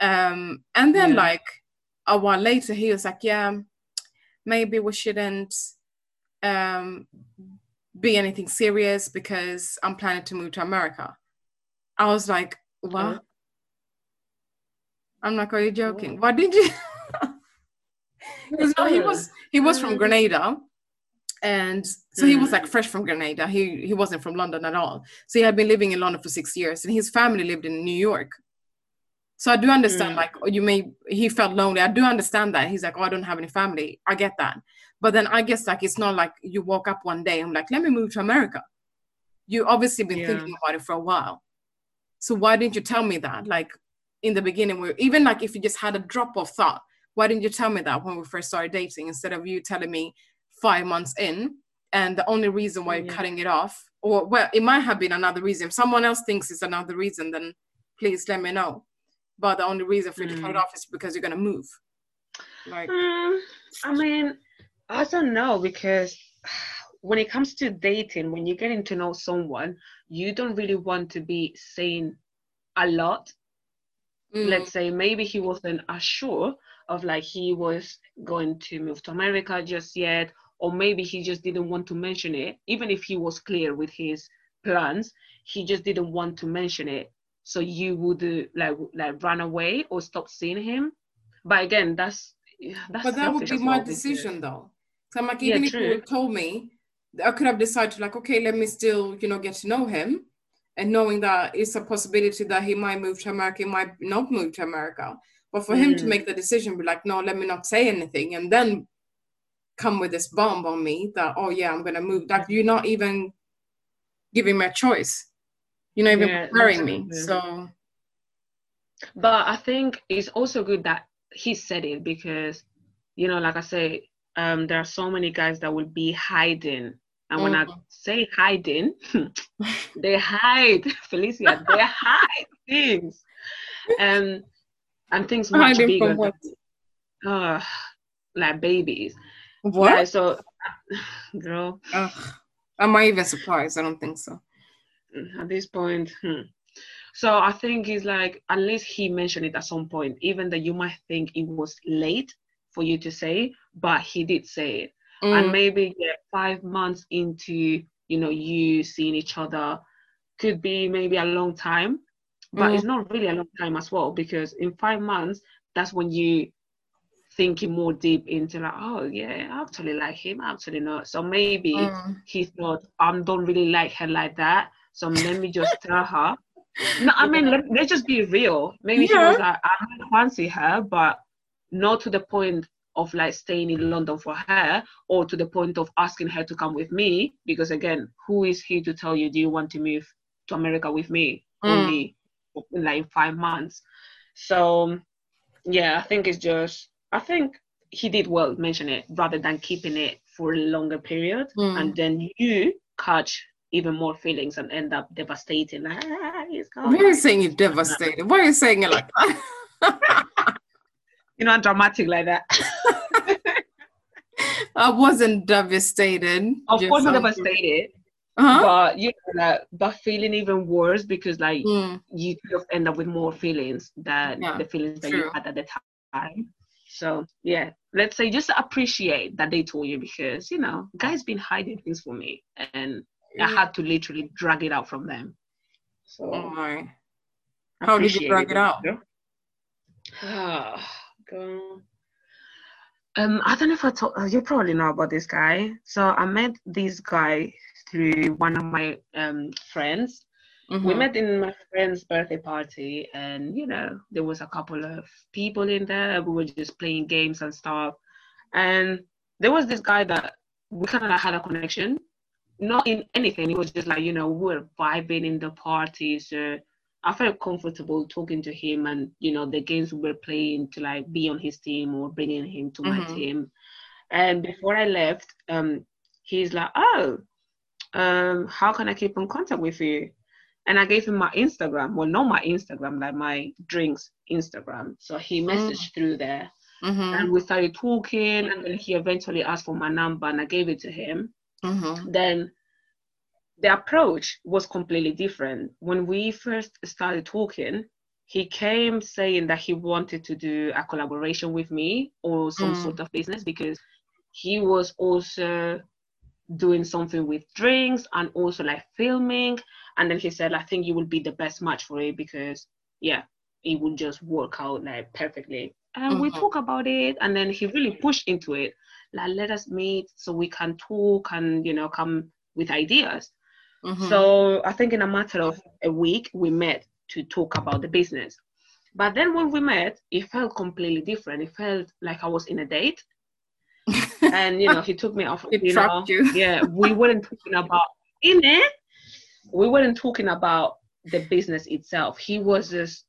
Um and then yeah. like a while later he was like yeah maybe we shouldn't um be anything serious because i'm planning to move to america. I was like what? Okay. i'm like are you joking? What did you [laughs] because no, he was he was from Grenada, and so he was like fresh from Grenada. He he wasn't from London at all. So he had been living in London for six years, and his family lived in New York. So I do understand, mm. like you may he felt lonely. I do understand that. He's like, oh, I don't have any family. I get that, but then I guess like it's not like you woke up one day and like, let me move to America. You obviously been yeah. thinking about it for a while. So why didn't you tell me that? Like in the beginning, where even like if you just had a drop of thought, why didn't you tell me that when we first started dating instead of you telling me five months in and the only reason why you're cutting it off or well it might have been another reason if someone else thinks it's another reason then please let me know but the only reason for you mm. to cut it mm. off is because you're going to move like um, i mean i don't know because when it comes to dating when you're getting to know someone you don't really want to be saying a lot mm. let's say maybe he wasn't as sure of like he was going to move to America just yet, or maybe he just didn't want to mention it, even if he was clear with his plans, he just didn't want to mention it. So you would uh, like like run away or stop seeing him. But again, that's that's. But that would be my decision, though. So I'm like, even yeah, if you told me, I could have decided like, okay, let me still, you know, get to know him, and knowing that it's a possibility that he might move to America, he might not move to America. But for mm. him to mm. make the decision, be like, no, let me not say anything, and then come with this bomb on me that, oh yeah, I'm gonna move. That you're not even giving me a choice. You're not even yeah, preparing me. So but I think it's also good that he said it because, you know, like I say, um, there are so many guys that will be hiding. And when mm. I say hiding, [laughs] they hide, [laughs] Felicia, they hide things. And [laughs] and things much Hiding bigger. From what? Uh, like babies. What? So, [sighs] girl. Am I even surprised? I don't think so. At this point, hmm. so I think it's like at least he mentioned it at some point, even though you might think it was late for you to say, but he did say it. Mm. And maybe yeah, five months into you know you seeing each other could be maybe a long time, but mm. it's not really a long time as well because in five months that's when you thinking more deep into like oh yeah I actually like him I actually not so maybe mm. he thought I don't really like her like that so let me just tell her no I mean let, let's just be real maybe yeah. she was like I might fancy her but not to the point of like staying in London for her or to the point of asking her to come with me because again who is he to tell you do you want to move to America with me mm. only like five months so yeah I think it's just I think he did well mention it rather than keeping it for a longer period mm. and then you catch even more feelings and end up devastating. Ah, Why are you saying you're devastated? Why are you saying it like that? [laughs] you know, dramatic like that. [laughs] I wasn't devastated. Of course, I'm devastated. Uh-huh. But you know, that but feeling even worse because like mm. you could end up with more feelings than yeah, the feelings that true. you had at the time. So yeah, let's say just appreciate that they told you because you know, guys been hiding things for me, and yeah. I had to literally drag it out from them. So, oh my. How did you drag it, it out? Oh, [sighs] Um, I don't know if I told uh, you probably know about this guy. So I met this guy through one of my um friends. Mm-hmm. We met in my friend's birthday party, and you know there was a couple of people in there. We were just playing games and stuff, and there was this guy that we kind of had a connection. Not in anything. It was just like you know we were vibing in the party, so I felt comfortable talking to him and you know the games we were playing to like be on his team or bringing him to mm-hmm. my team. And before I left, um, he's like, "Oh, um, how can I keep in contact with you?" And I gave him my Instagram. Well, not my Instagram, like my drinks Instagram. So he mm. messaged mm. through there, mm-hmm. and we started talking. And then he eventually asked for my number, and I gave it to him. Mm-hmm. Then the approach was completely different. When we first started talking, he came saying that he wanted to do a collaboration with me or some mm. sort of business because he was also doing something with drinks and also like filming. And then he said, I think you will be the best match for it because, yeah, it will just work out like perfectly. And mm-hmm. we talk about it, and then he really pushed into it. Like, let us meet so we can talk and, you know, come with ideas. Mm-hmm. So I think in a matter of a week, we met to talk about the business. But then when we met, it felt completely different. It felt like I was in a date. And you know, he took me off. you know, you. yeah, we weren't talking about in it. We weren't talking about the business itself. He was just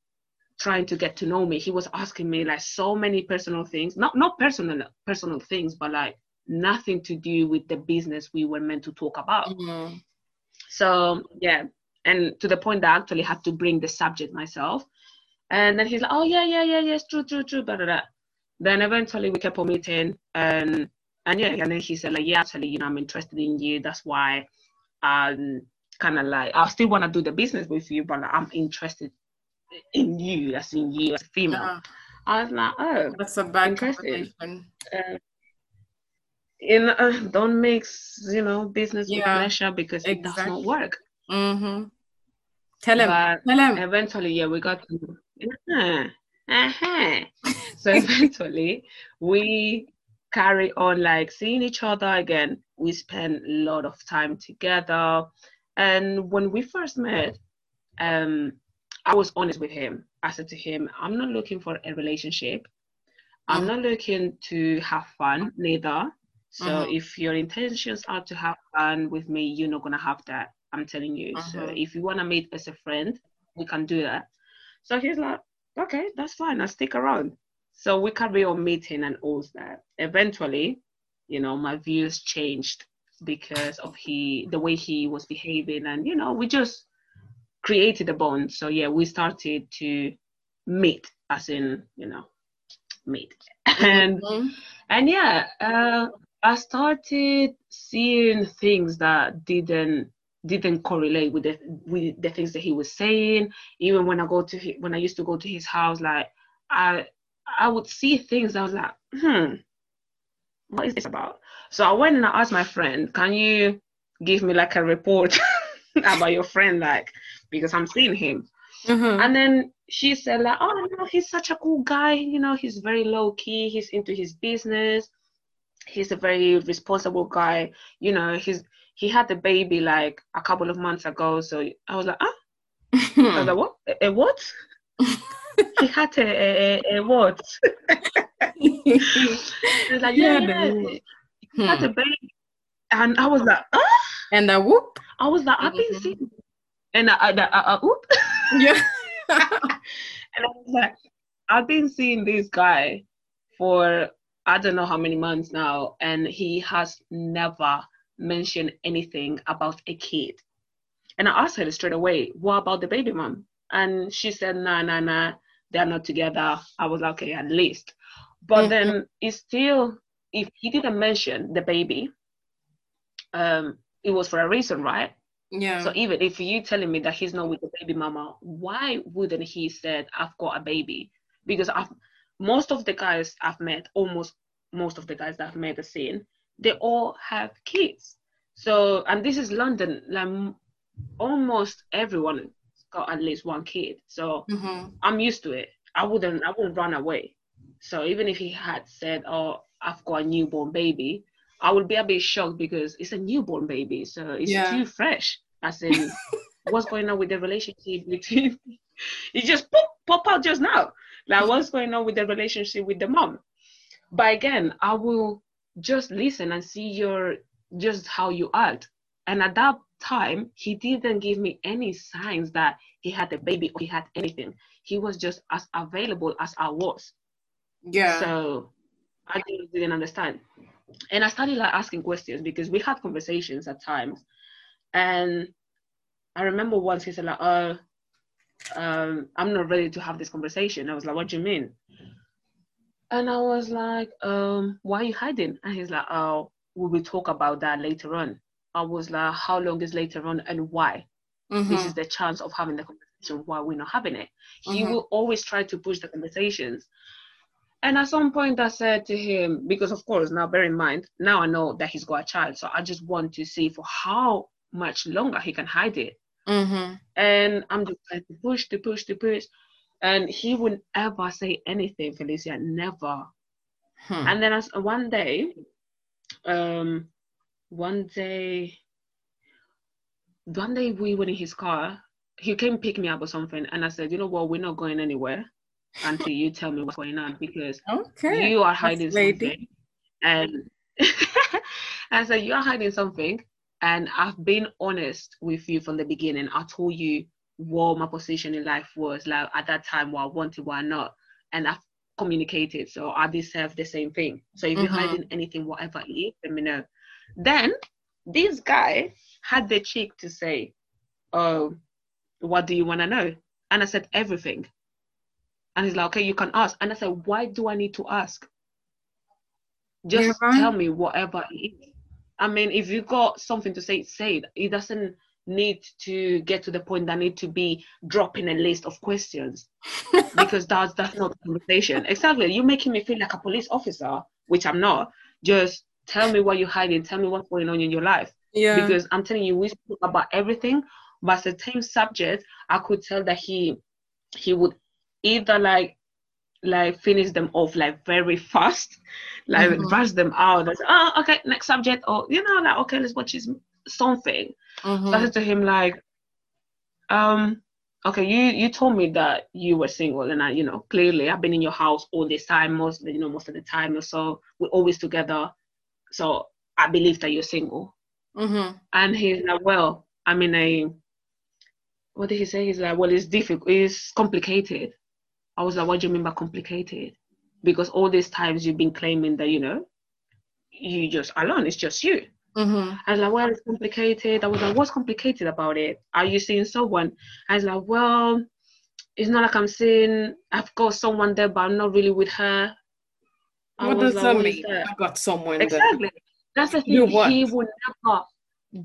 trying to get to know me. He was asking me like so many personal things, not not personal personal things, but like nothing to do with the business we were meant to talk about. Mm-hmm. So yeah, and to the point that I actually had to bring the subject myself. And then he's like, oh yeah, yeah, yeah, yes, true, true, true, blah, blah, blah. Then eventually we kept on meeting and and yeah, and then he said like, yeah, actually, you know, I'm interested in you. That's why um kind of like I still want to do the business with you, but I'm interested in you, as in you as a female. Uh-huh. I was like, oh, that's a bad. Uh, in uh, don't mix you know business yeah, with pleasure because exactly. it does not work mm-hmm. tell him but tell him eventually yeah we got to uh-huh, uh-huh. [laughs] so eventually we carry on like seeing each other again we spend a lot of time together and when we first met um i was honest with him i said to him i'm not looking for a relationship i'm not looking to have fun neither so mm-hmm. if your intentions are to have fun with me, you're not gonna have that. I'm telling you. So if you wanna meet as a friend, we can do that. So he's like, okay, that's fine. I'll stick around. So we carry on meeting and all that. Eventually, you know, my views changed because of he the way he was behaving, and you know, we just created a bond. So yeah, we started to meet, as in you know, meet, [laughs] and mm-hmm. and yeah. Uh, I started seeing things that didn't didn't correlate with the with the things that he was saying. Even when I go to his, when I used to go to his house, like I I would see things. I was like, hmm, what is this about? So I went and I asked my friend, can you give me like a report [laughs] about your friend, like because I'm seeing him. Mm-hmm. And then she said like, oh no, he's such a cool guy. You know, he's very low key. He's into his business. He's a very responsible guy. You know, he's he had the baby like a couple of months ago. So I was like, ah, [laughs] I was like, what? A, a what? He had a, a, a, a what? [laughs] was like, yeah, yeah, he had a hmm. baby, and I was like, ah. And a whoop. I was like, I've been mm-hmm. seeing, and I, I, I, I whoop. Yeah. [laughs] and I was like, I've been seeing this guy for I don't know how many months now, and he has never mentioned anything about a kid. And I asked her straight away, what about the baby mom? And she said, nah, nah, nah, they're not together. I was like, okay, at least. But mm-hmm. then it's still, if he didn't mention the baby, um, it was for a reason, right? Yeah. So even if you telling me that he's not with the baby mama, why wouldn't he said I've got a baby? Because I've most of the guys I've met, almost most of the guys that I've met the scene, they all have kids. So and this is London, like almost everyone got at least one kid. So mm-hmm. I'm used to it. I wouldn't I wouldn't run away. So even if he had said, "Oh, I've got a newborn baby," I would be a bit shocked because it's a newborn baby, so it's yeah. too fresh. As in, [laughs] what's going on with the relationship between? [laughs] it just pop pop out just now. Like what's going on with the relationship with the mom? But again, I will just listen and see your just how you act. And at that time, he didn't give me any signs that he had a baby or he had anything. He was just as available as I was. Yeah. So I didn't understand and I started like asking questions because we had conversations at times, and I remember once he said like, "Oh, um, I'm not ready to have this conversation." I was like, "What do you mean?" And I was like, um, "Why are you hiding?" And he's like, "Oh, we will talk about that later on." I was like, "How long is later on, and why?" Mm-hmm. This is the chance of having the conversation. Why we're not having it? Mm-hmm. He will always try to push the conversations and at some point, I said to him, because of course, now bear in mind, now I know that he's got a child. So I just want to see for how much longer he can hide it. Mm-hmm. And I'm just trying to push, to push, to push. And he wouldn't ever say anything, Felicia, never. Hmm. And then as one day, um, one day, one day we went in his car. He came pick me up or something, and I said, you know what, we're not going anywhere until you tell me what's going on because okay. you are hiding something. And [laughs] I said, You are hiding something. And I've been honest with you from the beginning. I told you what my position in life was, like at that time, what I wanted, what i not. And I've communicated. So I deserve the same thing. So if mm-hmm. you're hiding anything, whatever it is, let me know. Then this guy had the cheek to say, Oh, what do you want to know? And I said, Everything. And he's like, okay, you can ask. And I said, why do I need to ask? Just right. tell me whatever it is. I mean, if you got something to say, say it. It doesn't need to get to the point that need to be dropping a list of questions [laughs] because that's that's not the conversation. Exactly. You're making me feel like a police officer, which I'm not. Just tell me what you're hiding. Tell me what's going on in your life. Yeah. Because I'm telling you, we spoke about everything, but the same subject, I could tell that he he would either like like finish them off like very fast, like mm-hmm. rush them out. Like, oh, okay, next subject, or you know, like okay, let's watch something. Mm-hmm. So I said to him like, um, okay, you you told me that you were single, and I, you know, clearly I've been in your house all this time, most you know, most of the time or so. We're always together, so I believe that you're single. Mm-hmm. And he's like, well, I mean, a. What did he say? He's like, well, it's difficult, it's complicated. I was like, what do you mean by complicated? Because all these times you've been claiming that, you know, you just alone, it's just you. Mm-hmm. I was like, well, it's complicated. I was like, what's complicated about it? Are you seeing someone? I was like, well, it's not like I'm seeing, I've got someone there, but I'm not really with her. I what does like, that mean? That? I've got someone exactly. That's the thing. He would never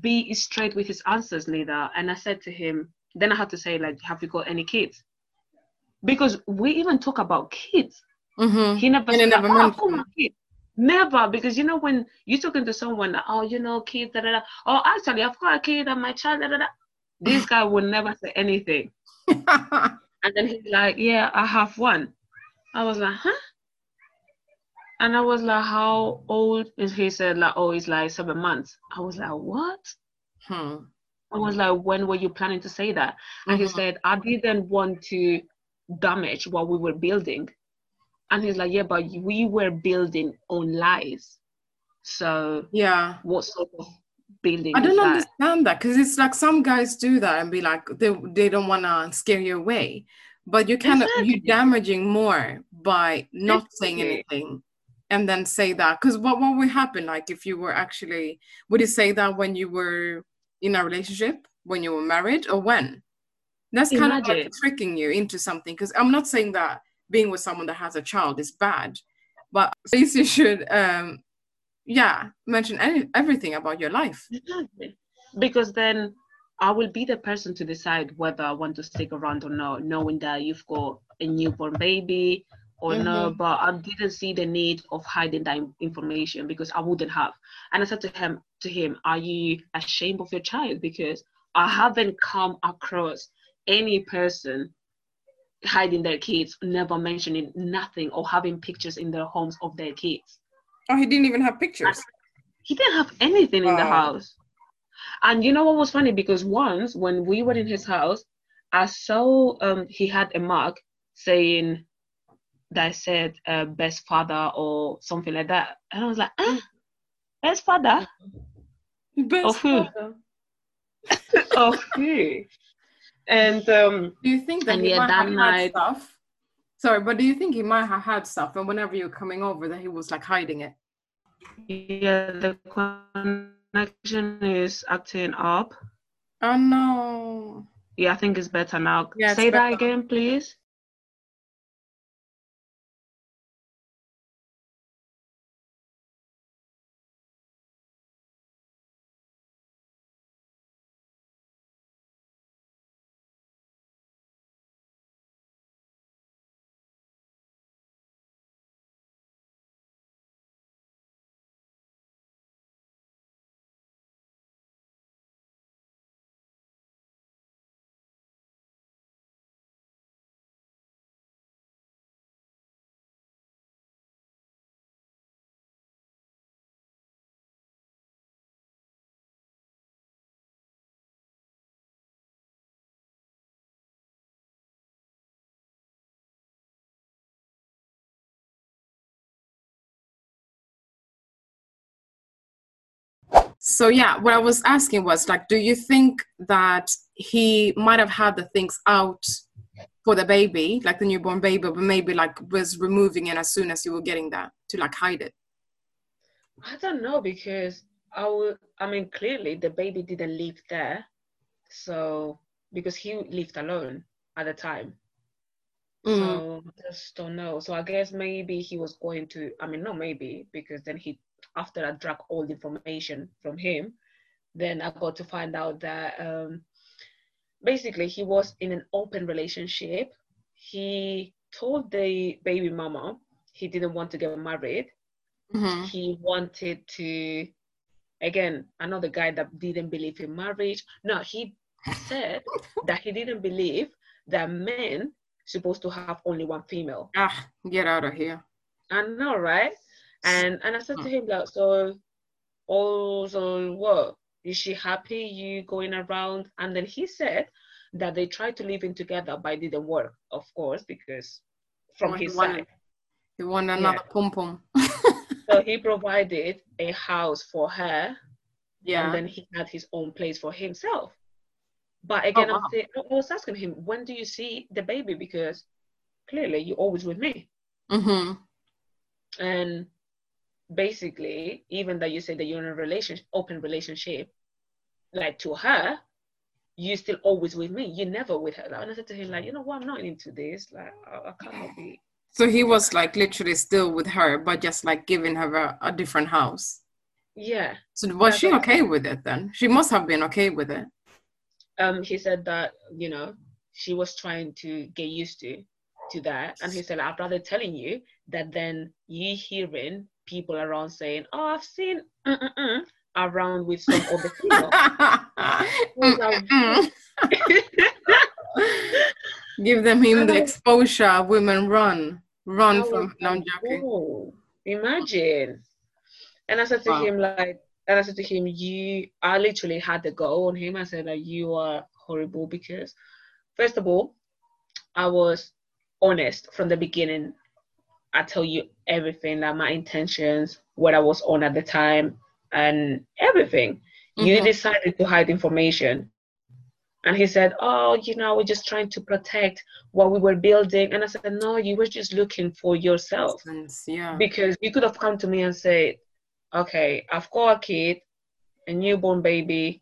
be straight with his answers, neither. And I said to him, then I had to say, like, have you got any kids? Because we even talk about kids. Mm-hmm. He never said, never oh, I've got mentioned. my kids. Never, because you know when you're talking to someone, oh, you know, kids, da, da, da. oh, actually, I've got a kid and my child, da, da, da. This guy would never say anything. [laughs] And then he's like, Yeah, I have one. I was like, Huh? And I was like, How old is he? said, like, Oh, he's like seven months. I was like, What? hmm. I was like, When were you planning to say that? And he Mhm. said, I didn't want to damage what we were building. And he's like, Yeah, but we were building on lies. So Yeah. what sort of building I don't that? understand that because it's like some guys do that and be like they they don't want to scare you away, but you kind of you're damaging more by not saying anything and then say that because what what would happen like if you were actually would you say that when you were in a relationship when you were married or when? That's kind of like tricking you into something because I'm not saying that being with someone that has a child is bad, but at least you should um yeah mention any, everything about your life. Exactly. Because then I will be the person to decide whether I want to stick around or not, knowing that you've got a newborn baby or no. Mhm. But I didn't see the need of hiding that information because I wouldn't have. And I said to him, to him, are you ashamed of your child? Because I haven't come across any person hiding their kids, never mentioning nothing or having pictures in their homes of their kids Oh, he didn't even have pictures. he didn't have anything in the house. And you know what was funny? Because once when we were in his house, I saw um he had a mug saying that said uh, best father or something like that. And I was like, ah, best father Best Of who? father. [laughs] of who? And um Do you think that he yeah, might that have night- had stuff? Sorry, but do you think he might have had stuff, and whenever you're coming over, that he was like hiding it? yeah, the connection is acting up. Oh no! Yeah, I think it's better now. Yeah, Say that again, please. So yeah, what I was asking was like, do you think that he might have had the things out for the baby, like the newborn baby, but maybe like was removing it as soon as you were getting that to like hide it? I don't know because I would I mean, clearly the baby didn't live there. So, because he lived alone at the time. Mm. So, I just don't know. So, I guess maybe he was going to, I mean, not maybe, because then he, after I drank all the information from him, then I got to find out that um, basically he was in an open relationship. He told the baby mama he didn't want to get married Mhm. he wanted to again another guy that didn't believe in marriage no he said [laughs] that he didn't believe that men supposed to have only one female Ah, get out of here. i know right and and i said to him like so also what is she happy you going around and then he said that they tried to live in together but it didn't work of course because from Oh, he his wanted- side He wanted another pom pom. so [laughs] he provided a house for her yeah. and then he had his own place for himself. But again, Oh, wow. saying, I was asking him, when do you see the baby? Because clearly you're always with me. hmm And basically, even though you say that you're in a relationship, open relationship, like to her, you're still always with me. You're never with her. And I said to him, like, you know what, I'm not into this. Like, I, I cannot be. So he was like literally still with her, but just like giving her a, a different house. Yeah. So was That's she okay with it then? She must have been okay with it. Um, he said that you know she was trying to get used to to that, and he said I'd rather telling you that than you hearing people around saying, "Oh, I've seen mm-mm-mm," around with some other like, Mm-mm. Give them him the exposure. Women run, run from. No, I'm joking. "Whoa, imagine. And I said to Wow. him, like, and I said to him, you, I literally had the go on him. I said that you are horrible because, first of all, I was honest from the beginning. I tell you everything, that my intentions, what I was on at the time, and everything. You Mhm. decided to hide information. And he said, Oh, you know, we're just trying to protect what we were building. And I said, No, you were just looking for yourself Yeah. because you could have come to me and said, "Okay, I've got a kid, a newborn baby.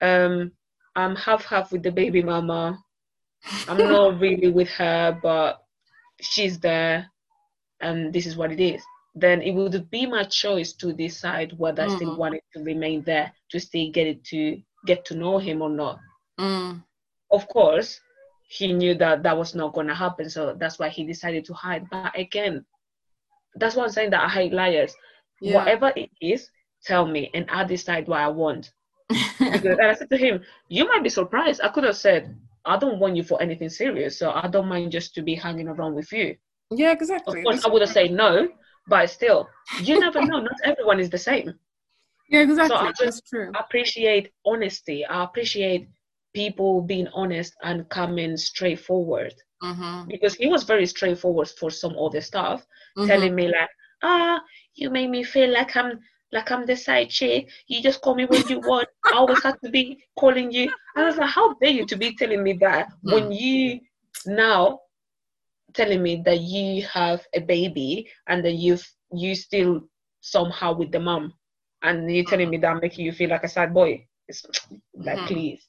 Um, I'm half half with the baby mama. I'm [laughs] not really with her, but she's there, and this is what it is." Then it would be my choice to decide whether I still Mhm. wanted to remain there to still get it to get to know him or not. Mm. Of course, he knew that that was not going to happen, so that's why he decided to hide. But again, that's what I'm saying that I hate liars Yeah. whatever it is, tell me, and I decide what I want. Because and I said to him, you might be surprised. I could have said, I don't want you for anything serious, so I don't mind just to be hanging around with you. Yeah, Of exactly. course, That's- I would have said no, but still, you never know. Not everyone is the same. yeah, exactly. I That's just- true. I appreciate honesty. I appreciate people being honest and coming straightforward Mm-hmm. because he was very straightforward for some other stuff. Mhm. telling me like, ah, you make me feel like I'm like I'm the side chick. You just call me when you want. I always have to be calling you. I was like, how dare you to be telling me that when you now telling me that you have a baby and that you've you still somehow with the mom and you're telling me that making you feel like a sad boy. It's like Mhm. please.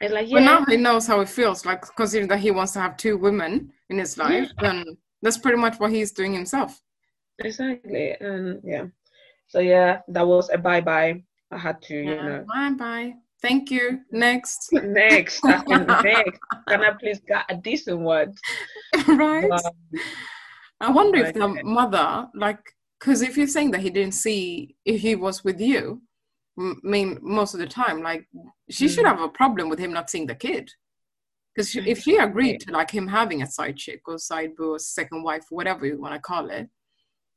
It's like But yeah, now he knows how it feels. Like considering that he wants to have two women in his life, then that's pretty much what he's doing himself. exactly. And yeah. So yeah, that was a bye bye. I had to, you know. Bye bye. Thank you. Next. [laughs] next, can, [laughs] next, can I please get a decent one? right. Um, I wonder if the mother, like, because if you're saying that he didn't see if he was with you, m- mean most of the time, like, she should Mm. have a problem with him not seeing the kid. Because if she agreed to like him having a side chick or side boo or second wife, whatever you want to call it,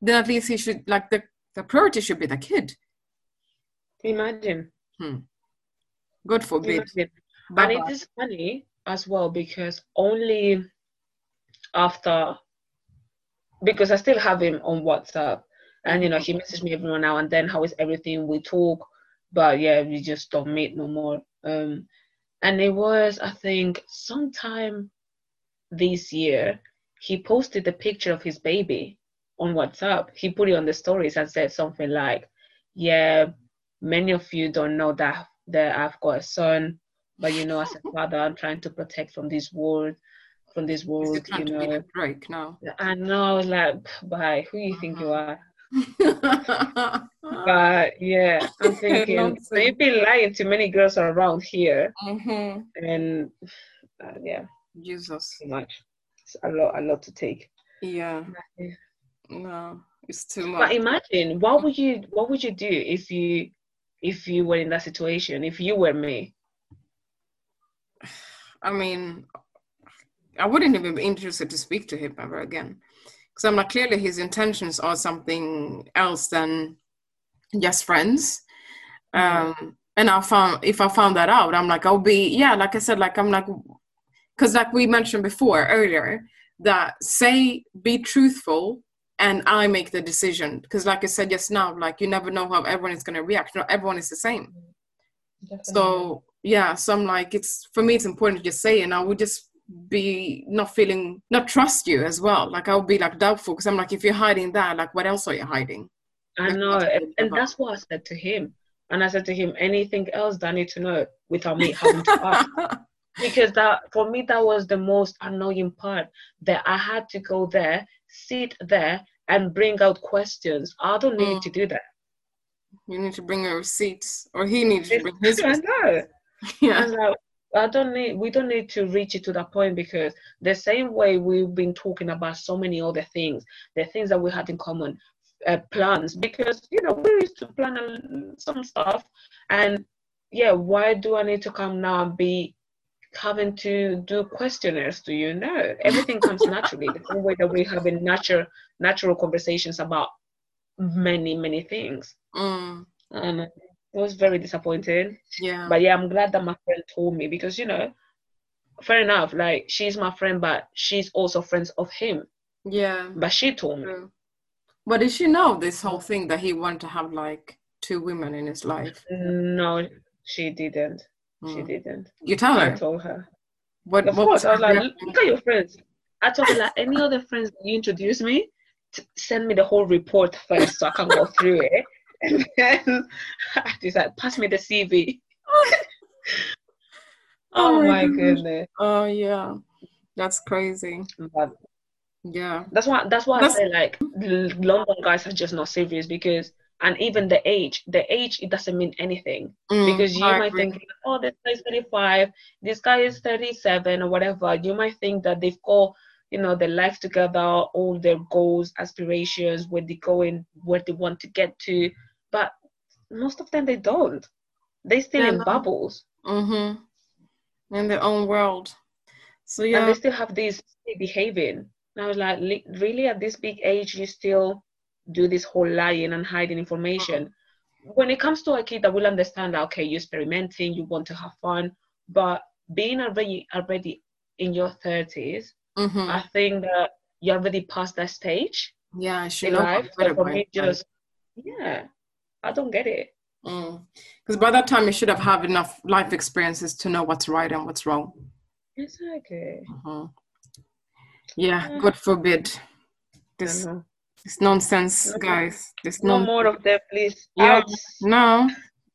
then at least he should like the the priority should be the kid. imagine, God forbid. And Bye-bye. it is funny as well because only after, because I still have him on WhatsApp, and you know he messages me every now and then. How is everything? We talk, but yeah, we just don't meet no more. Um, and it was I think sometime this year he posted a picture of his baby on WhatsApp. He put it on the stories and said something like, "Yeah, many of you don't know that that I've got a son, but you know, as a father, I'm trying to protect from this world, from this world, you know." Drake now? I know, I was like, "Bye, who you think you are?" Mhm. [laughs] But yeah, I'm [laughs] thinking they've been lying to many girls around here, Mhm. and uh, yeah, Jesus. too much. It's a lot, a lot to take. Yeah. No, it's too much. But imagine what would you what would you do if you if you were in that situation? If you were me, I mean, I wouldn't even be interested to speak to him ever again. Because I'm like, clearly his intentions are something else than just friends. Um, and I found, if I found that out, I'm like, I'll be, yeah, like I said, like, I'm like, because like we mentioned before earlier, that say, be truthful and I make the decision. Because like I said just now, like, you never know how everyone is going to react. Not everyone is the same. So yeah, so I'm like, it's for me, it's important to just say, and I would just be not feeling, not trust you as well. Like I would be like doubtful because I'm like, if you're hiding that, like what else are you hiding? I know, and, and that's what I said to him. And I said to him, anything else that I need to know without me having to ask. [laughs] Because that for me that was the most annoying part that I had to go there, sit there and bring out questions. I don't need Mm. to do that. You need to bring your receipts, or he needs to bring his. [laughs] I know. [laughs] Yeah. Like, I don't need. We don't need to reach it to that point because the same way we've been talking about so many other things, the things that we had in common, uh, plans. Because you know we used to plan uh, some stuff, and yeah, why do I need to come now and be having to do questionnaires to you? No, everything comes naturally. The same way that we have in natural natural conversations about many many things, Mm, and it was very disappointing. yeah. But yeah, I'm glad that my friend told me because you know, fair enough. Like she's my friend, but she's also friends of him. yeah. But she told me. But did she know this whole thing that he wanted to have like two women in his life? No, she didn't. She Mm. didn't. You tell her. I told her. What? Of what course, I was like, look at your friends. I told her like any other friends you introduce me, t- send me the whole report first so I can go through it. [laughs] And then [laughs] she's like, pass me the CV. [laughs] Oh Oh, my my goodness. Oh yeah, that's crazy. But Yeah. That's why that's why That's- I say like London guys are just not serious because and even the age, the age it doesn't mean anything Mm, because you I might agree. think, oh, this guy is 35, this guy is 37 or whatever. You might think that they've got you know their life together, all their goals, aspirations, where they're going, where they want to get to, but most of them they don't. They still Yeah, in no. bubbles Mm-hmm. In their own world. So and yeah. they still have this behaving. And I was like, really, at this big age, you still do this whole lying and hiding information. When it comes to a kid that will understand that, okay, you're experimenting, you want to have fun, but being already already in your 30s, Mm-hmm. I think that you're already past that stage Yeah, in life. So for me, just, yeah, I don't get it. Because by that time, you should have had enough life experiences to know what's right and what's wrong. Exactly. Mhm. Yeah. God forbid. This, know. This nonsense, No. guys. This No non- more of that, please. Yeah. No,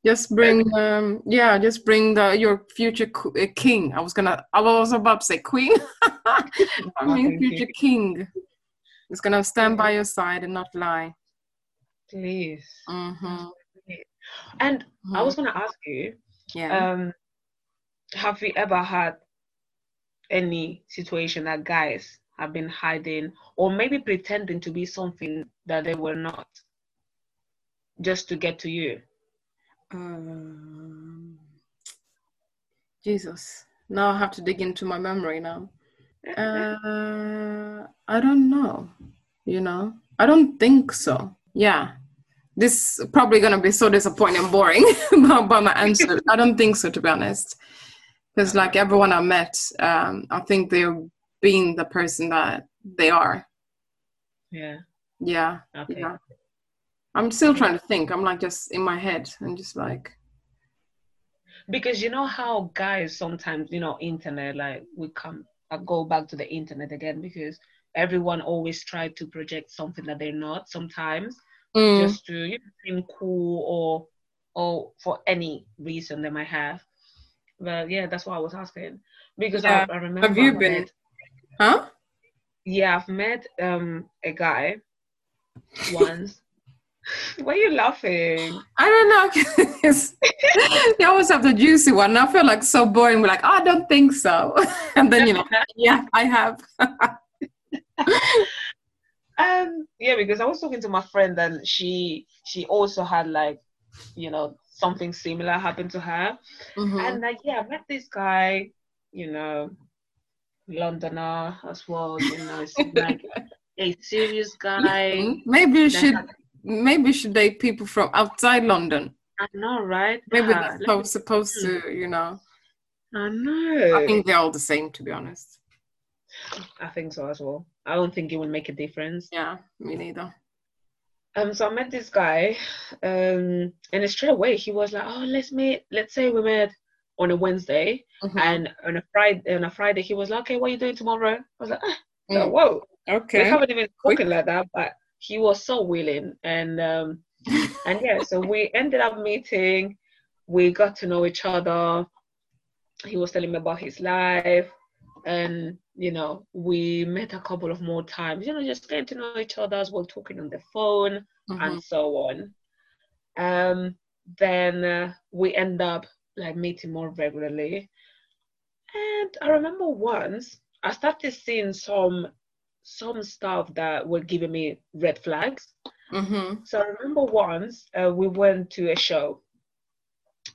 just bring, um, yeah, just bring the your future uh, king. I was gonna, I was about to say queen. [laughs] [laughs] I mean, future king is gonna stand by your side and not lie. Please. Mm-hmm. And I was gonna ask you, yeah. um, have you ever had any situation that guys have been hiding or maybe pretending to be something that they were not, just to get to you? Um, Jesus. Now I have to dig into my memory now. Uh, I don't know. You know, I don't think so. Yeah, this is probably gonna be so disappointing and boring [laughs] by my answer. [laughs] I don't think so, to be honest. Because like everyone I met, um, I think they're being the person that they are. yeah. Yeah, Okay. yeah. I'm still trying to think. I'm like just in my head and just like, Because you know how guys sometimes, you know, internet, like we come, I go back to the internet again because everyone always try to project something that they're not sometimes. mm, just to you know, seem cool or or for any reason they might have. But yeah, that's what I was asking because Yeah. I, I remember. Have you been- met- huh? yeah, I've met um a guy once. [laughs] Why are you laughing? I don't know. [laughs] you always have the juicy one. I feel like so boring. We're like, "Oh, I don't think so. [laughs] And then, you know, yeah, I have. Um, yeah, because I was talking to my friend and she she also had like, you know, something similar happen to her. Mhm. And like, yeah, I met this guy, you know, Londoner as well, you know, it's [laughs] like a serious guy. Maybe you should had- maybe you should date people from outside London. I know, right? Maybe Yeah, that's so, me- supposed to, you know. I know. I think they're all the same, to be honest. I think so as well. I don't think it will make a difference. Yeah, me neither. Um, so I met this guy, um, and straight away he was like, "Oh, let's meet. Let's say we met on a Wednesday, Mhm. and on a Friday, on a Friday he was like, okay, what are you doing tomorrow? I was like, ah, Mm. whoa, okay." we haven't even spoken like that, but he was so willing, and um, [laughs] and yeah, so we ended up meeting. We got to know each other. He was telling me about his life, and you know, we met a couple of more times. You know, just getting to know each other as well, talking on the phone Mhm. and so on. Um, then uh, we end up like meeting more regularly. And I remember once I started seeing some some stuff that were giving me red flags. Mm-hmm. So I remember once uh, we went to a show.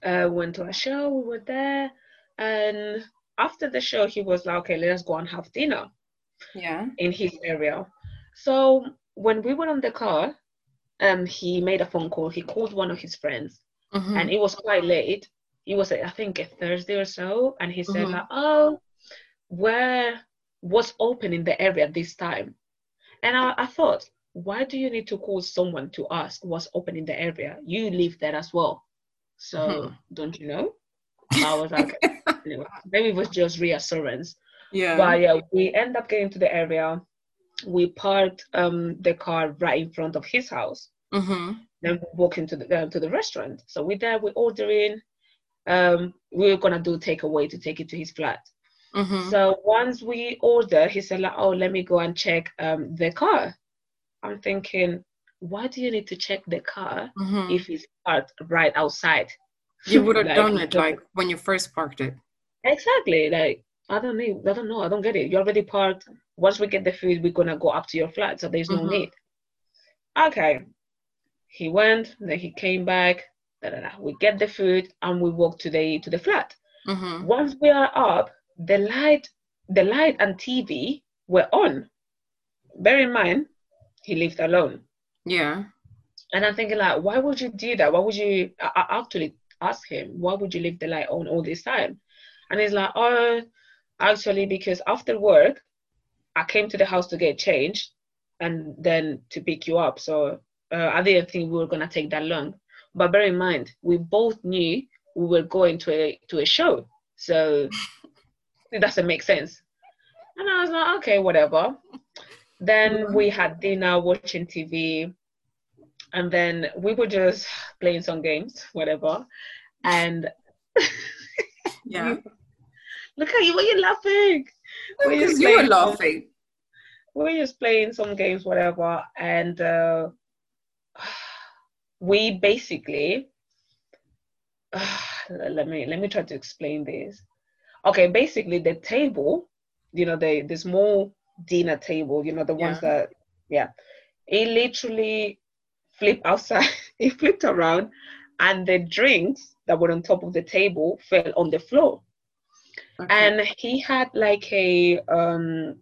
Uh, went to a show. We were there, and after the show, he was like, "Okay, let's go and have dinner." Yeah. in his area. So when we were on the car, um, he made a phone call. He called one of his friends, Mm-hmm. and it was quite late. It was, I think, a Thursday or so, and he said, Mhm. like, "Oh, where was open in the area this time?" And I, I thought, why do you need to call someone to ask what's open in the area? You live there as well, so Mhm. don't you know? I was like, [laughs] anyway, maybe it was just reassurance. yeah. But yeah, we end up getting to the area. We parked um, the car right in front of his house. mm-hmm. Then we walk into the uh, to the restaurant. So we're there, we're ordering. Um, we are gonna do takeaway to take it to his flat. Mm-hmm. So once we order, he said like, "Oh, let me go and check um, the car." I'm thinking, why do you need to check the car mm-hmm. if it's parked right outside? You would have [laughs] Like, done it like when you first parked it. Exactly. Like I don't need. I don't know. I don't get it. You already parked. Once we get the food, we're gonna go up to your flat. So there's no Mhm. need. Okay. He went. Then he came back. Da, da, da. We get the food and we walk to the to the flat. Mm-hmm. Once we are up, the light, the light and TV were on. Bear in mind, he lived alone. Yeah. And I'm thinking like, why would you do that? Why would you I, I actually ask him, why would you leave the light on all this time? And he's like, oh, actually, because after work, I came to the house to get changed and then to pick you up. So uh, I didn't think we were gonna take that long. But bear in mind, we both knew we were going to a to a show, so [laughs] it doesn't make sense. And I was like, okay, whatever. Then we had dinner, watching TV, and then we were just playing some games, whatever. And [laughs] Yeah. look at you, why are you laughing? We're just you were some- laughing. we're just playing some games, whatever, and uh, we basically [sighs] let me let me try to explain this. Okay, basically the table, you know, the the small dinner table, you know, the ones Yeah. that yeah, it literally flipped outside, [laughs] it flipped around, and the drinks that were on top of the table fell on the floor Okay. and he had like a um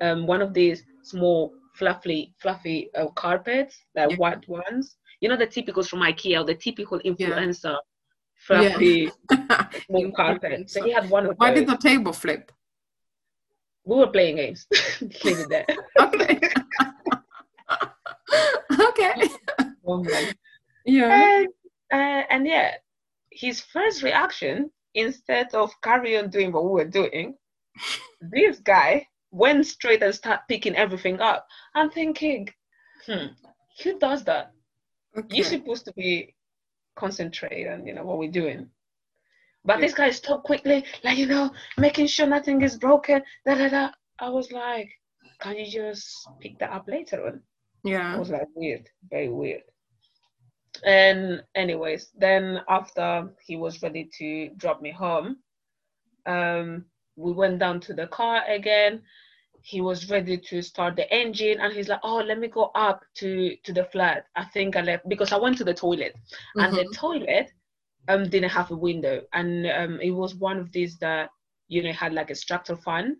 um one of these small fluffy fluffy uh, carpets like Yeah. white ones you know the typicals from ikea the typical Yeah. influencer fluffy the [laughs] You- carpet so he had one of Why those did the table flip? we were playing games [laughs] leave it there [laughs] Okay. okay. Oh Yeah. and, uh, and yeah, his first reaction, instead of carry on doing what we were doing, this guy went straight and started picking everything up. I'm thinking, hmm, who does that? Okay. You're supposed to be concentrating on you know what we're doing. But Yeah. this guy stopped quickly, like you know, making sure nothing is broken. Da da da. I was like, can you just pick that up later on? It Yeah. was like weird, very weird. And anyways, then after he was ready to drop me home, um, we went down to the car again. He was ready to start the engine, and he's like, "Oh, let me go up to to the flat. I think I left because I went to the toilet, and the Mhm. toilet um didn't have a window, and um it was one of these that you know had like a extractor fan,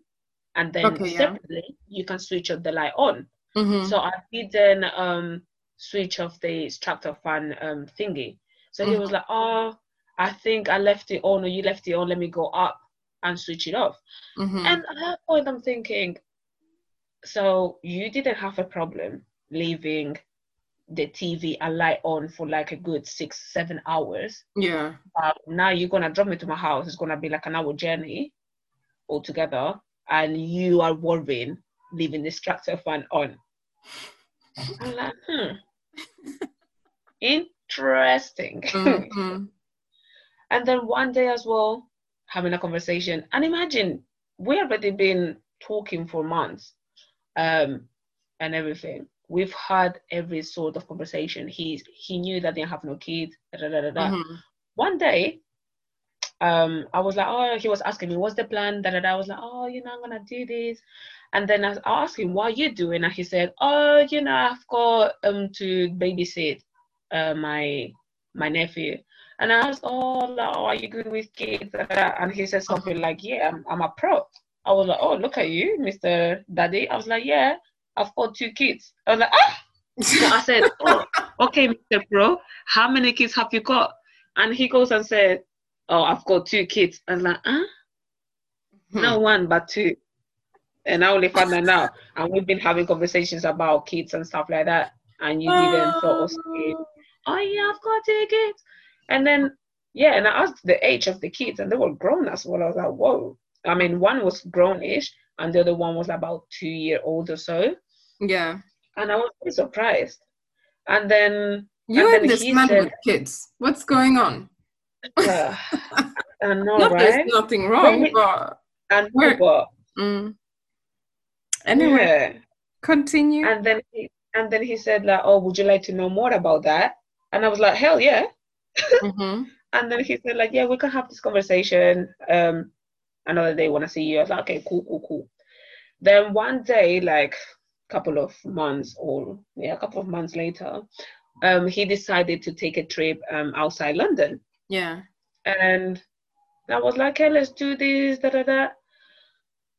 and then Okay, yeah. separately you can switch up the light on. Mhm. So I didn't um switch off the extractor fan um thingy. So he was like, Oh, I think I left it on or you left it on, let me go up and switch it off. Mhm. And at that point I'm thinking, so you didn't have a problem leaving the TV and light on for like a good six, seven hours. Yeah. But now you're gonna drop me to my house, it's gonna be like an hour journey altogether, and you are worrying leaving the extractor fan on. I'm like, hmm. [laughs] Interesting. Mhm. [laughs] and then one day as well, having a conversation. And imagine we already been talking for months, um, and everything. we've had every sort of conversation. He he knew that they have no kids. Da, da, da, da. Mm-hmm. One day, um, I was like, oh, he was asking me, what's the plan? Da, da, da. I was like, oh, you know, I'm gonna do this. And then I, I asked him, what are you doing? And he said, oh, you know, I've got um to babysit uh, my my nephew. And I asked, oh, like, oh, are you good with kids? And he said something like, yeah, I'm, I'm a pro. I was like, oh, look at you, Mr. Daddy. I was like, yeah, I've got two kids. I was like, ah. So I said, [laughs] oh, okay, Mr. Bro, how many kids have you got? And he goes and said, oh, I've got two kids. I was like, huh? Hmm. Not one, but two. And I only found that now. And we've been having conversations about kids and stuff like that. And you didn't thought of saying, oh yeah, I've got two kids. And then, yeah, and I asked the age of the kids and they were grown as well. I was like, whoa. I mean, one was grown-ish and the other one was about two year old or so. Yeah. And I was really surprised. And then You and this man said- with kids. What's going on? [laughs] uh, I know, Not right? there's nothing wrong, Maybe- but And Where- but, mm. anyway, yeah. continue. And then he and then he said like, oh, would you like to know more about that? And I was like, hell yeah. hmm [laughs] And then he said like, yeah, we can have this conversation. Um, another day when I see you. I was like, okay, cool, cool, cool. Then one day, like a couple of months or yeah, a couple of months later, um, he decided to take a trip um outside London. Yeah. And I was like, hey, let's do this, da da da.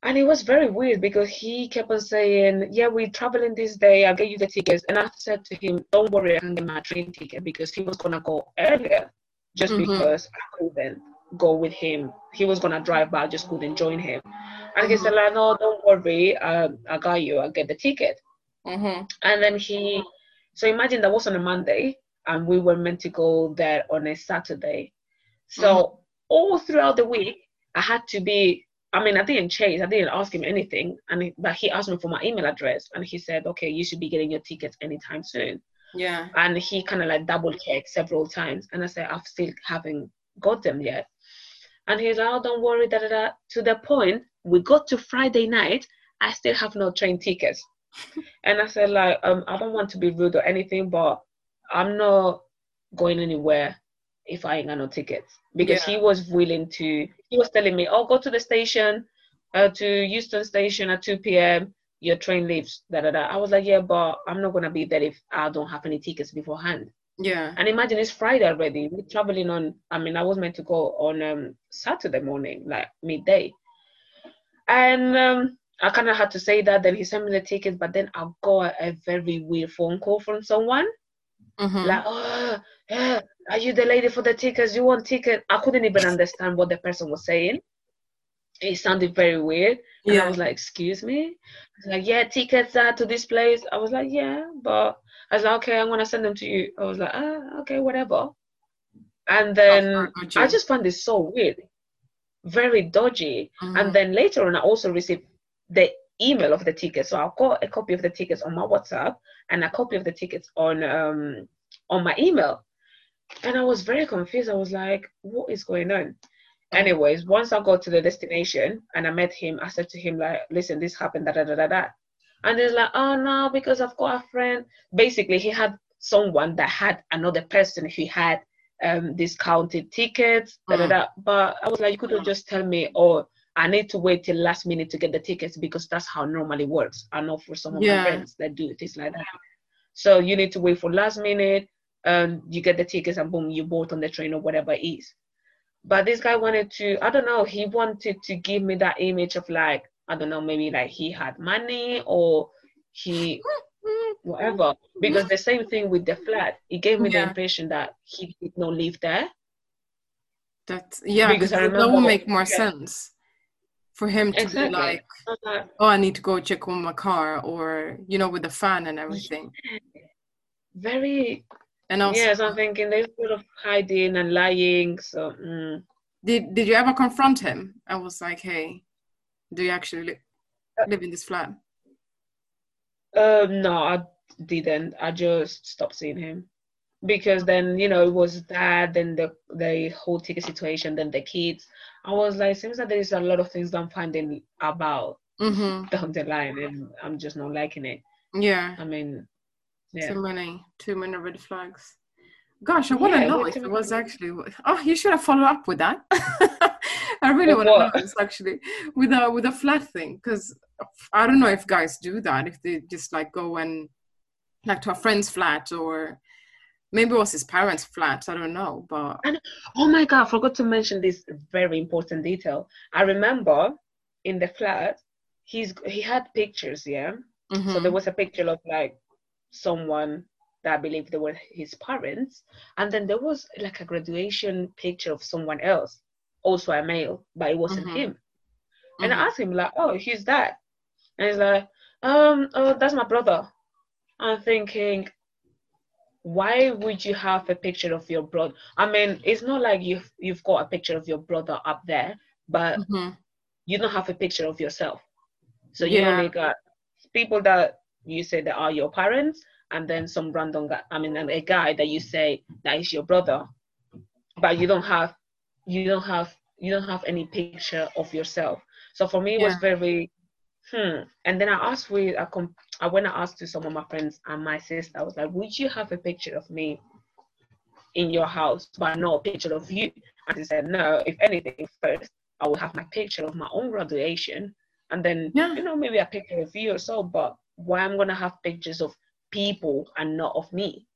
And it was very weird because he kept on saying, Yeah, we're traveling this day, I'll get you the tickets. And I said to him, Don't worry, I can get my train ticket because he was gonna go earlier just Mhm. because I couldn't go with him. He was gonna drive, but I just couldn't join him. And he said, like, no, don't worry, um, I got you, I'll get the ticket. hmm And then he, so imagine that was on a Monday, and we were meant to go there on a Saturday. So all throughout the week, I had to be. I mean, I didn't chase. I didn't ask him anything, and but he asked me for my email address, and he said, "Okay, you should be getting your tickets anytime soon." Yeah. And he kind of like double checked several times, and I said, "I've still haven't got them yet." And he's like, "Oh, don't worry." Da da da. To the point, we got to Friday night. I still have no train tickets. [laughs] and I said, like, um, I don't want to be rude or anything, but I'm not going anywhere if I ain't got no tickets. Because Yeah. he was willing to, he was telling me, oh, go to the station, uh, to Euston Station at 2 p.m. Your train leaves, da da da. I was like, yeah, but I'm not gonna be there if I don't have any tickets beforehand. Yeah. And imagine it's Friday already. We're traveling on. I mean, I was meant to go on um, Saturday morning, like midday. And um, I kind of had to say that. Then he sent me the tickets, but then I got a very weird phone call from someone hmm like, "Oh, yeah, are you the lady for the tickets? You want ticket?" I couldn't even understand what the person was saying. It sounded very weird. And I was like, excuse me? He's like, yeah, tickets are to this place. I was like, yeah, but I was like, okay, I'm gonna send them to you. I was like, ah, okay, whatever. And then. I just found this so weird, very dodgy. Mhm. And then later on, I also received the email of the tickets. So I got a copy of the tickets on my WhatsApp and a copy of the tickets on um on my email. And I was very confused. I was like, what is going on? Anyways, once I got to the destination and I met him, I said to him, like, listen, this happened, da da da da da. And he's like, oh no, because I've got a friend. Basically, he had someone that had another person who had um discounted tickets, da da Mm. da. But I was like, you could have just tell me, oh, I need to wait till last minute to get the tickets because that's how it normally works. I know for some of Yeah. my friends that do things like that. So you need to wait for last minute, and you get the tickets, and boom, you bought on the train or whatever it is. But this guy wanted to, I don't know, he wanted to give me that image of like, I don't know, maybe like he had money or he whatever. Because the same thing with the flat, it gave me the impression that he did not live there. That yeah, Because I that remember- would make more yeah. sense for him to Exactly. be like, like, oh, I need to go check on my car, or you know, with the fan and everything. very And also, yes, I'm thinking they're sort of hiding and lying. So mm. did did you ever confront him? I was like, hey, do you actually li- live in this flat? Um, no, I didn't. I just stopped seeing him because then you know it was that, then the the whole ticket situation, then the kids. I was like, seems that there is a lot of things I'm finding about Mm-hmm. down the line, and I'm just not liking it. Yeah. I mean, Yeah. Too many, too many red flags. Gosh, I want to Yeah, know if it was actually. Oh, you should have followed up with that. [laughs] I really want to know this actually with a with a flat thing because I don't know if guys do that if they just like go and like to a friend's flat or maybe it was his parents' flat. I don't know, but and, Oh my god, I forgot to mention this very important detail. I remember in the flat, he's he had pictures, yeah. So Mhm. there was a picture of like someone that I believe they were his parents, and then there was like a graduation picture of someone else, also a male, but it wasn't Mhm. him. And I Mhm. asked him like, "Oh, who's that?" And he's like, "Um, oh, that's my brother." I'm thinking, why would you have a picture of your brother? I mean, it's not like you've you've got a picture of your brother up there, but Mhm. you don't have a picture of yourself. So you Yeah. only got people that you say that are your parents, and then some random guy. I mean, a guy that you say that is your brother, but you don't have you don't have you don't have any picture of yourself. So for me, it was very hmm. And then I asked with I com- I went and asked to some of my friends and my sister. I was like, would you have a picture of me in your house, but not a picture of you? And they said, no. If anything, first I will have my picture of my own graduation, and then Yeah. you know maybe a picture of you or so. But why I'm gonna have pictures of people and not of me,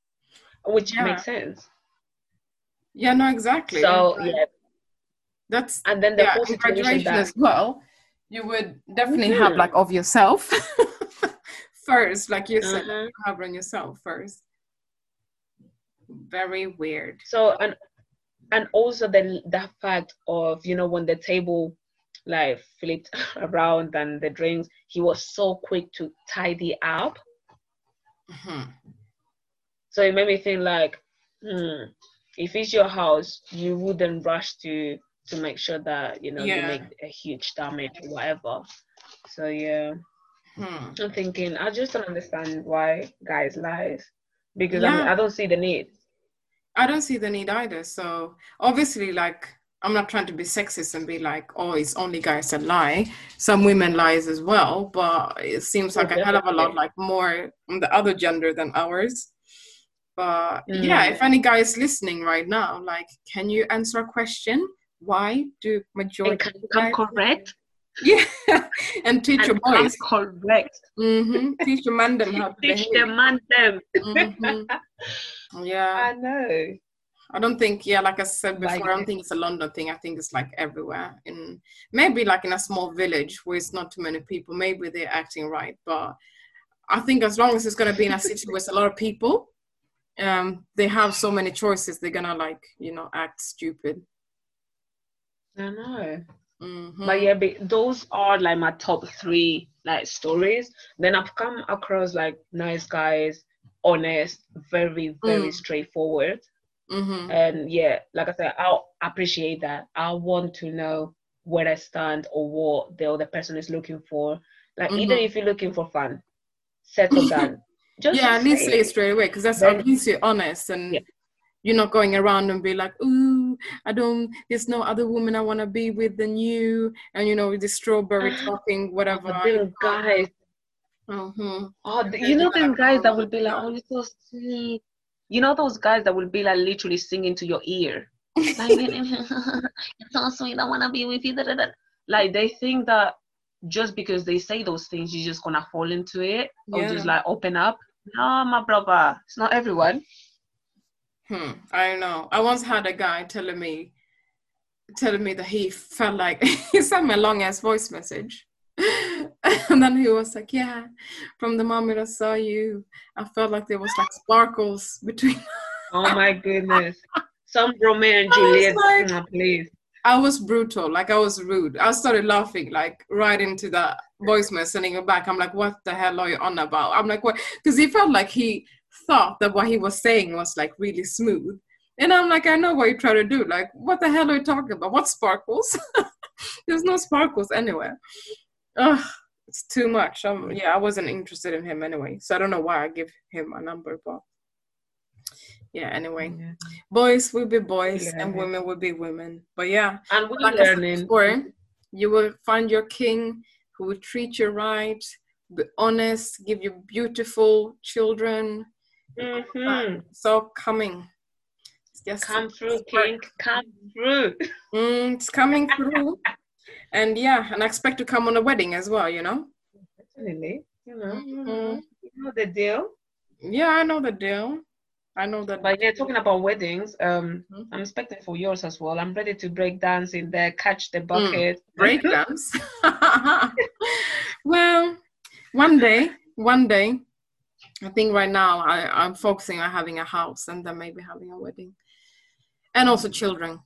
which Yeah. makes sense. Yeah, no, exactly. So yeah, that's and then the yeah, whole graduation that as well. You would definitely have Mhm. like of yourself [laughs] first, like you said, Mhm. you have on yourself first. Very weird. so and and also the the fact of you know when the table like flipped [laughs] around and the drinks he was so quick to tidy up Mhm. so it made me think like hmm if it's your house you wouldn't rush to to make sure that you know you make a huge damage or whatever so yeah Hmm. i'm thinking i just don't understand why guys lies because I, mean, I don't see the need I don't see the need either. So obviously, like, I'm not trying to be sexist and be like, oh, it's only guys that lie. Some women lies as well, but it seems like a hell of a lot like more on the other gender than ours. But yeah, Mm. if any guy is listening right now, like, can you answer a question? Why do majority can of come correct [laughs] Yeah, and teach your and come boys. correct hmm Teach your man them [laughs] how to teach behave. the man them Mhm. [laughs] Yeah. i know I don't think, yeah, like I said before, Like- I don't think it's a London thing. I think it's like everywhere. In maybe like in a small village where it's not too many people, maybe they're acting right. But I think as long as it's gonna be in a city with a lot of people, um, they have so many choices. They're gonna like, you know, act stupid. i know Mhm. but yeah but those are like my top three like stories then i've come across like nice guys honest very very Mm. straightforward Mhm. and yeah like i said i'll appreciate that i want to know where i stand or what the other person is looking for like even Mhm. if you're looking for fun settle down [laughs] just yeah, at least say say it it. straight away because that's Then- at least you're honest and Yeah. you're not going around and be like, "Ooh, I don't. There's no other woman I want to be with than you," and you know, with the strawberry talking, whatever. But them guys Mhm. Oh, And th- then you know you're them guys that fall will be like, "Oh, you're so sweet." You know those guys that will be like literally singing to your ear, like, [laughs] "You're so sweet. I wanna be with you." da, da, da." Like they think that just because they say those things, you're just gonna fall into it or just like open up. No, my brother, it's not everyone. Hmm. I know. I once had a guy telling me, telling me that he felt like [laughs] he sent me a long ass voice message, [laughs] and then he was like, "Yeah, from the moment I saw you, I felt like there was like sparkles between." [laughs] Oh my goodness, some Romeo and I was Juliet, like- please. I was brutal, like I was rude. I started laughing, like right into that voice message, sending it back. I'm like, "What the hell are you on about?" I'm like, "What?" Because he felt like he thought that what he was saying was like really smooth, and I'm like, "I know what you're trying to do. Like, what the hell are you talking about? What sparkles? [laughs] There's no sparkles anywhere. Ugh, it's too much. Um, yeah, I wasn't interested in him anyway, so I don't know why I give him a number, but yeah. Anyway, Yeah. boys will be boys, Yeah. and women will be women. But yeah And we're like learning. before, you will find your king who will treat you right, be honest, give you beautiful children, Mm-hmm. So coming. It's just Come through, King. Come through. Mm, it's coming [laughs] through. And yeah, and I expect to come on a wedding as well, you know? Definitely. You know, Mhm. you know the deal. Yeah, I know the deal. I know that. But yeah, talking about weddings, um, Mhm. I'm expecting for yours as well. I'm ready to break dance in there, catch the bucket. break [laughs] dance. [laughs] well, one day, one day, I think right now I, I'm focusing on having a house and then maybe having a wedding. And also children.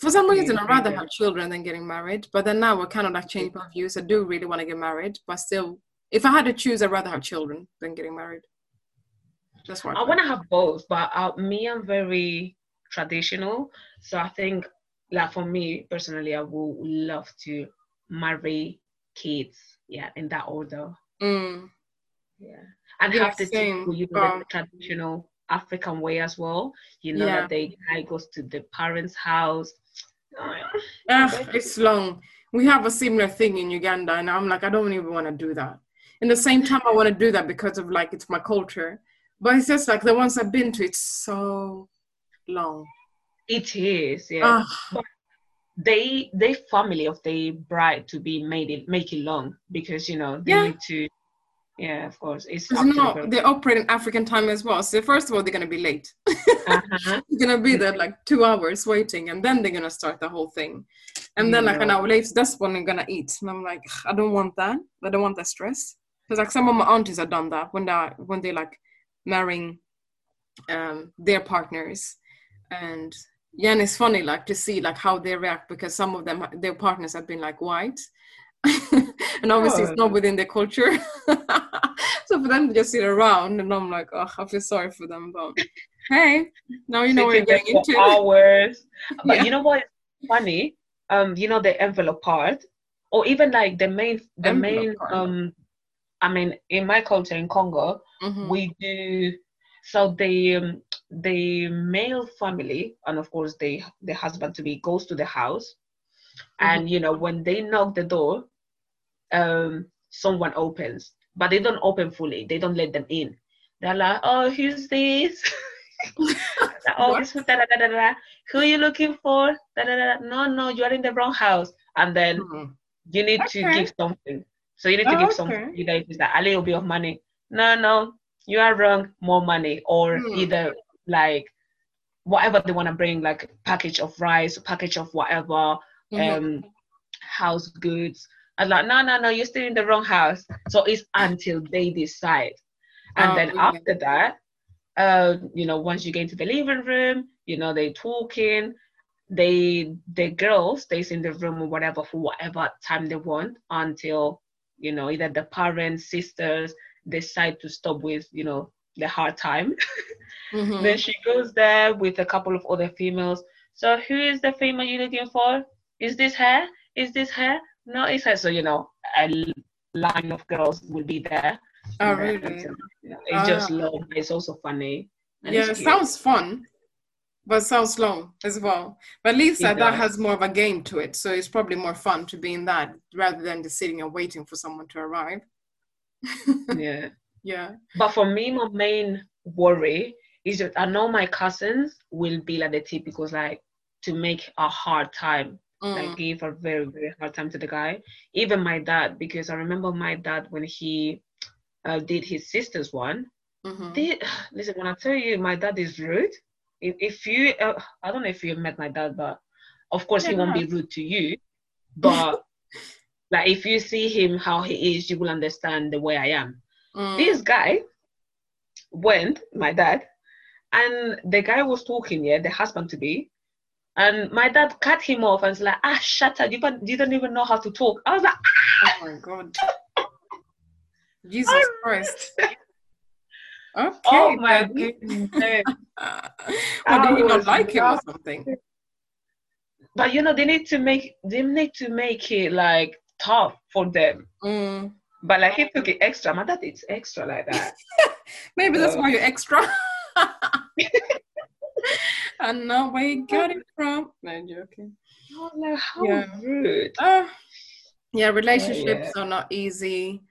For some reason, I'd rather have children than getting married. But then now we're kind of like changing my views. I do really want to get married, but still, if I had to choose, I'd rather have children than getting married. That's what I want to have both, but uh, me, I'm very traditional. So I think, like for me personally, I would love to marry kids, yeah, in that order, Mm, yeah, and Yeah, have the same. you know, the Um, traditional African way as well. You know Yeah. that the guy goes to the parents' house. Ah, it's long. We have a similar thing in Uganda, and I'm like, I don't even want to do that. In the same time, I want to do that because of like it's my culture, but it's just like the ones I've been to, it's so long. It is, yeah. Ah, they they family of the bride to be made it make it long because you know they Yeah. need to yeah of course it's because up you to the know girl. they operate in African time as well. So first of all, they're gonna be late. [laughs] Uh-huh. They're gonna be there like two hours waiting, and then they're gonna start the whole thing. And then like an hour later, that's when they're gonna eat. And I'm like, I don't want that. I don't want that stress. Because like some of my aunties have done that when they when they like marrying um their partners, and yeah, and it's funny like to see like how they react because some of them their partners have been like white. [laughs] and obviously it's Oh. not within their culture. [laughs] so for them to just sit around and I'm like, oh, I feel sorry for them, but hey, now you know what you're getting into. hours [laughs] but Yeah. you know what funny um you know the envelope part or even like the main the Envelope main part. um i mean in my culture in congo Mhm. we do so the um, the male family and of course the the husband to be goes to the house and you know when they knock the door um someone opens but they don't open fully they don't let them in they're like oh who's this [laughs] oh this da, da, da, da, da. who are you looking for da, da, da, no no you are in the wrong house and then Mhm. you need to give something. So you need to Oh, give okay. something. Either if it's like a little bit of money. No, no, you are wrong. More money, or Hmm. either like whatever they want to bring, like package of rice, package of whatever, Mhm. um, house goods. I was like, no, no, no, you're still in the wrong house. So it's until they decide, and Oh, then yeah. after that, uh, you know, once you get into the living room, you know, they talking they the girl stays in the room or whatever for whatever time they want until you know either the parents sisters decide to stop with you know the hard time [laughs] Mhm. then she goes there with a couple of other females so who is the female you're looking for is this her is this her no it's her so you know a line of girls will be there Oh, really? until- you know, it's just Ah. long it's also funny and Yeah, it sounds fun, but sounds long as well. But lisa that, that has more of a game to it, so it's probably more fun to be in that rather than just sitting and waiting for someone to arrive. [laughs] yeah yeah. But for me, my main worry is that I know my cousins will be like the typical like to make a hard time, like gave a very very hard time to the guy. Even my dad, because I remember my dad when he uh, did his sister's one. Mhm. They, [sighs] listen, when I tell you my dad is rude, if, if you, uh, I don't know if you met my dad, but of course he won't I be rude to you. [laughs] But like if you see him how he is, you will understand the way I am Mm. this guy went, my dad, and the guy was talking, yeah, the husband to be, and my dad cut him off and was like, ah, shut up, you don't, you don't even know how to talk. I was like, Oh my god. Jesus Christ. [laughs] Okay. oh my goodness. or did he not like him or something? But you know, they need to make they need to make it like tough for them. Mm. But like he took it extra. My dad is extra like that. [laughs] Maybe that's why you're extra. [laughs] [laughs] I know where you got it [laughs] from. No, I'm joking. Like, how Yeah. rude. Uh, yeah, relationships are not easy.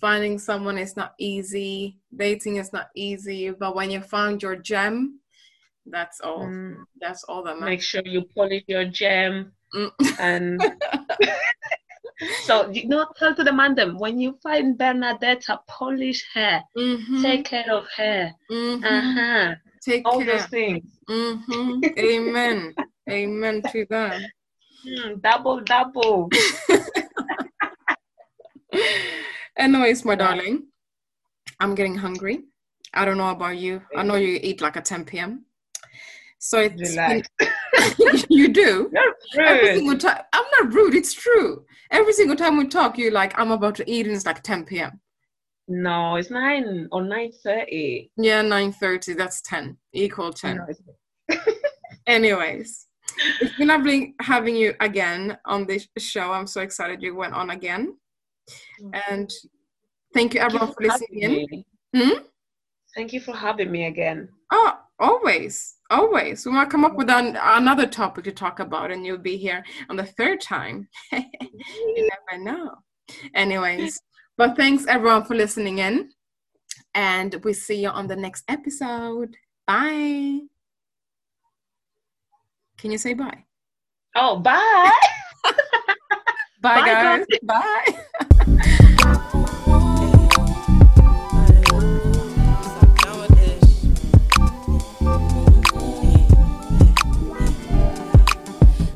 finding someone is not easy, dating is not easy, but when you found your gem, that's all. Mm. That's all that matters. Make sure you polish your gem mm. and [laughs] so you know tell to the man them when you find Bernadeta, polish her, mm-hmm. take care of her. Mm-hmm. Uh-huh. Take all care. those things. Mm-hmm. Amen. Amen to that. Mm, double double. [laughs] Anyways, my darling, I'm getting hungry. I don't know about you. I know you eat like at 10 p.m. So it's [laughs] you do. Every single time. I'm not rude. It's true. Every single time we talk, you're like, I'm about to eat, and it's like 10 p.m. No, it's nine or nine thirty. Yeah, nine thirty. That's ten. Equal ten. No, [laughs] Anyways, it's been lovely having you again on this show. I'm so excited you went on again. And thank you everyone thank you for, for listening in. Hmm? Thank you for having me again. Oh, always, always. We might come up with an, another topic to talk about, and you'll be here on the third time. [laughs] you never know. Anyways, but thanks everyone for listening in, and we see you on the next episode. Bye. Can you say bye? Oh, bye. [laughs] bye, bye, guys. guys. Bye.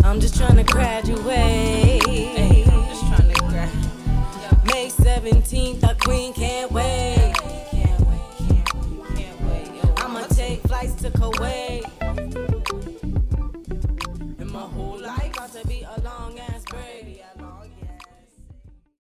I'm just trying to graduate. 17th, our queen can't wait. I'ma take flights to Kuwait.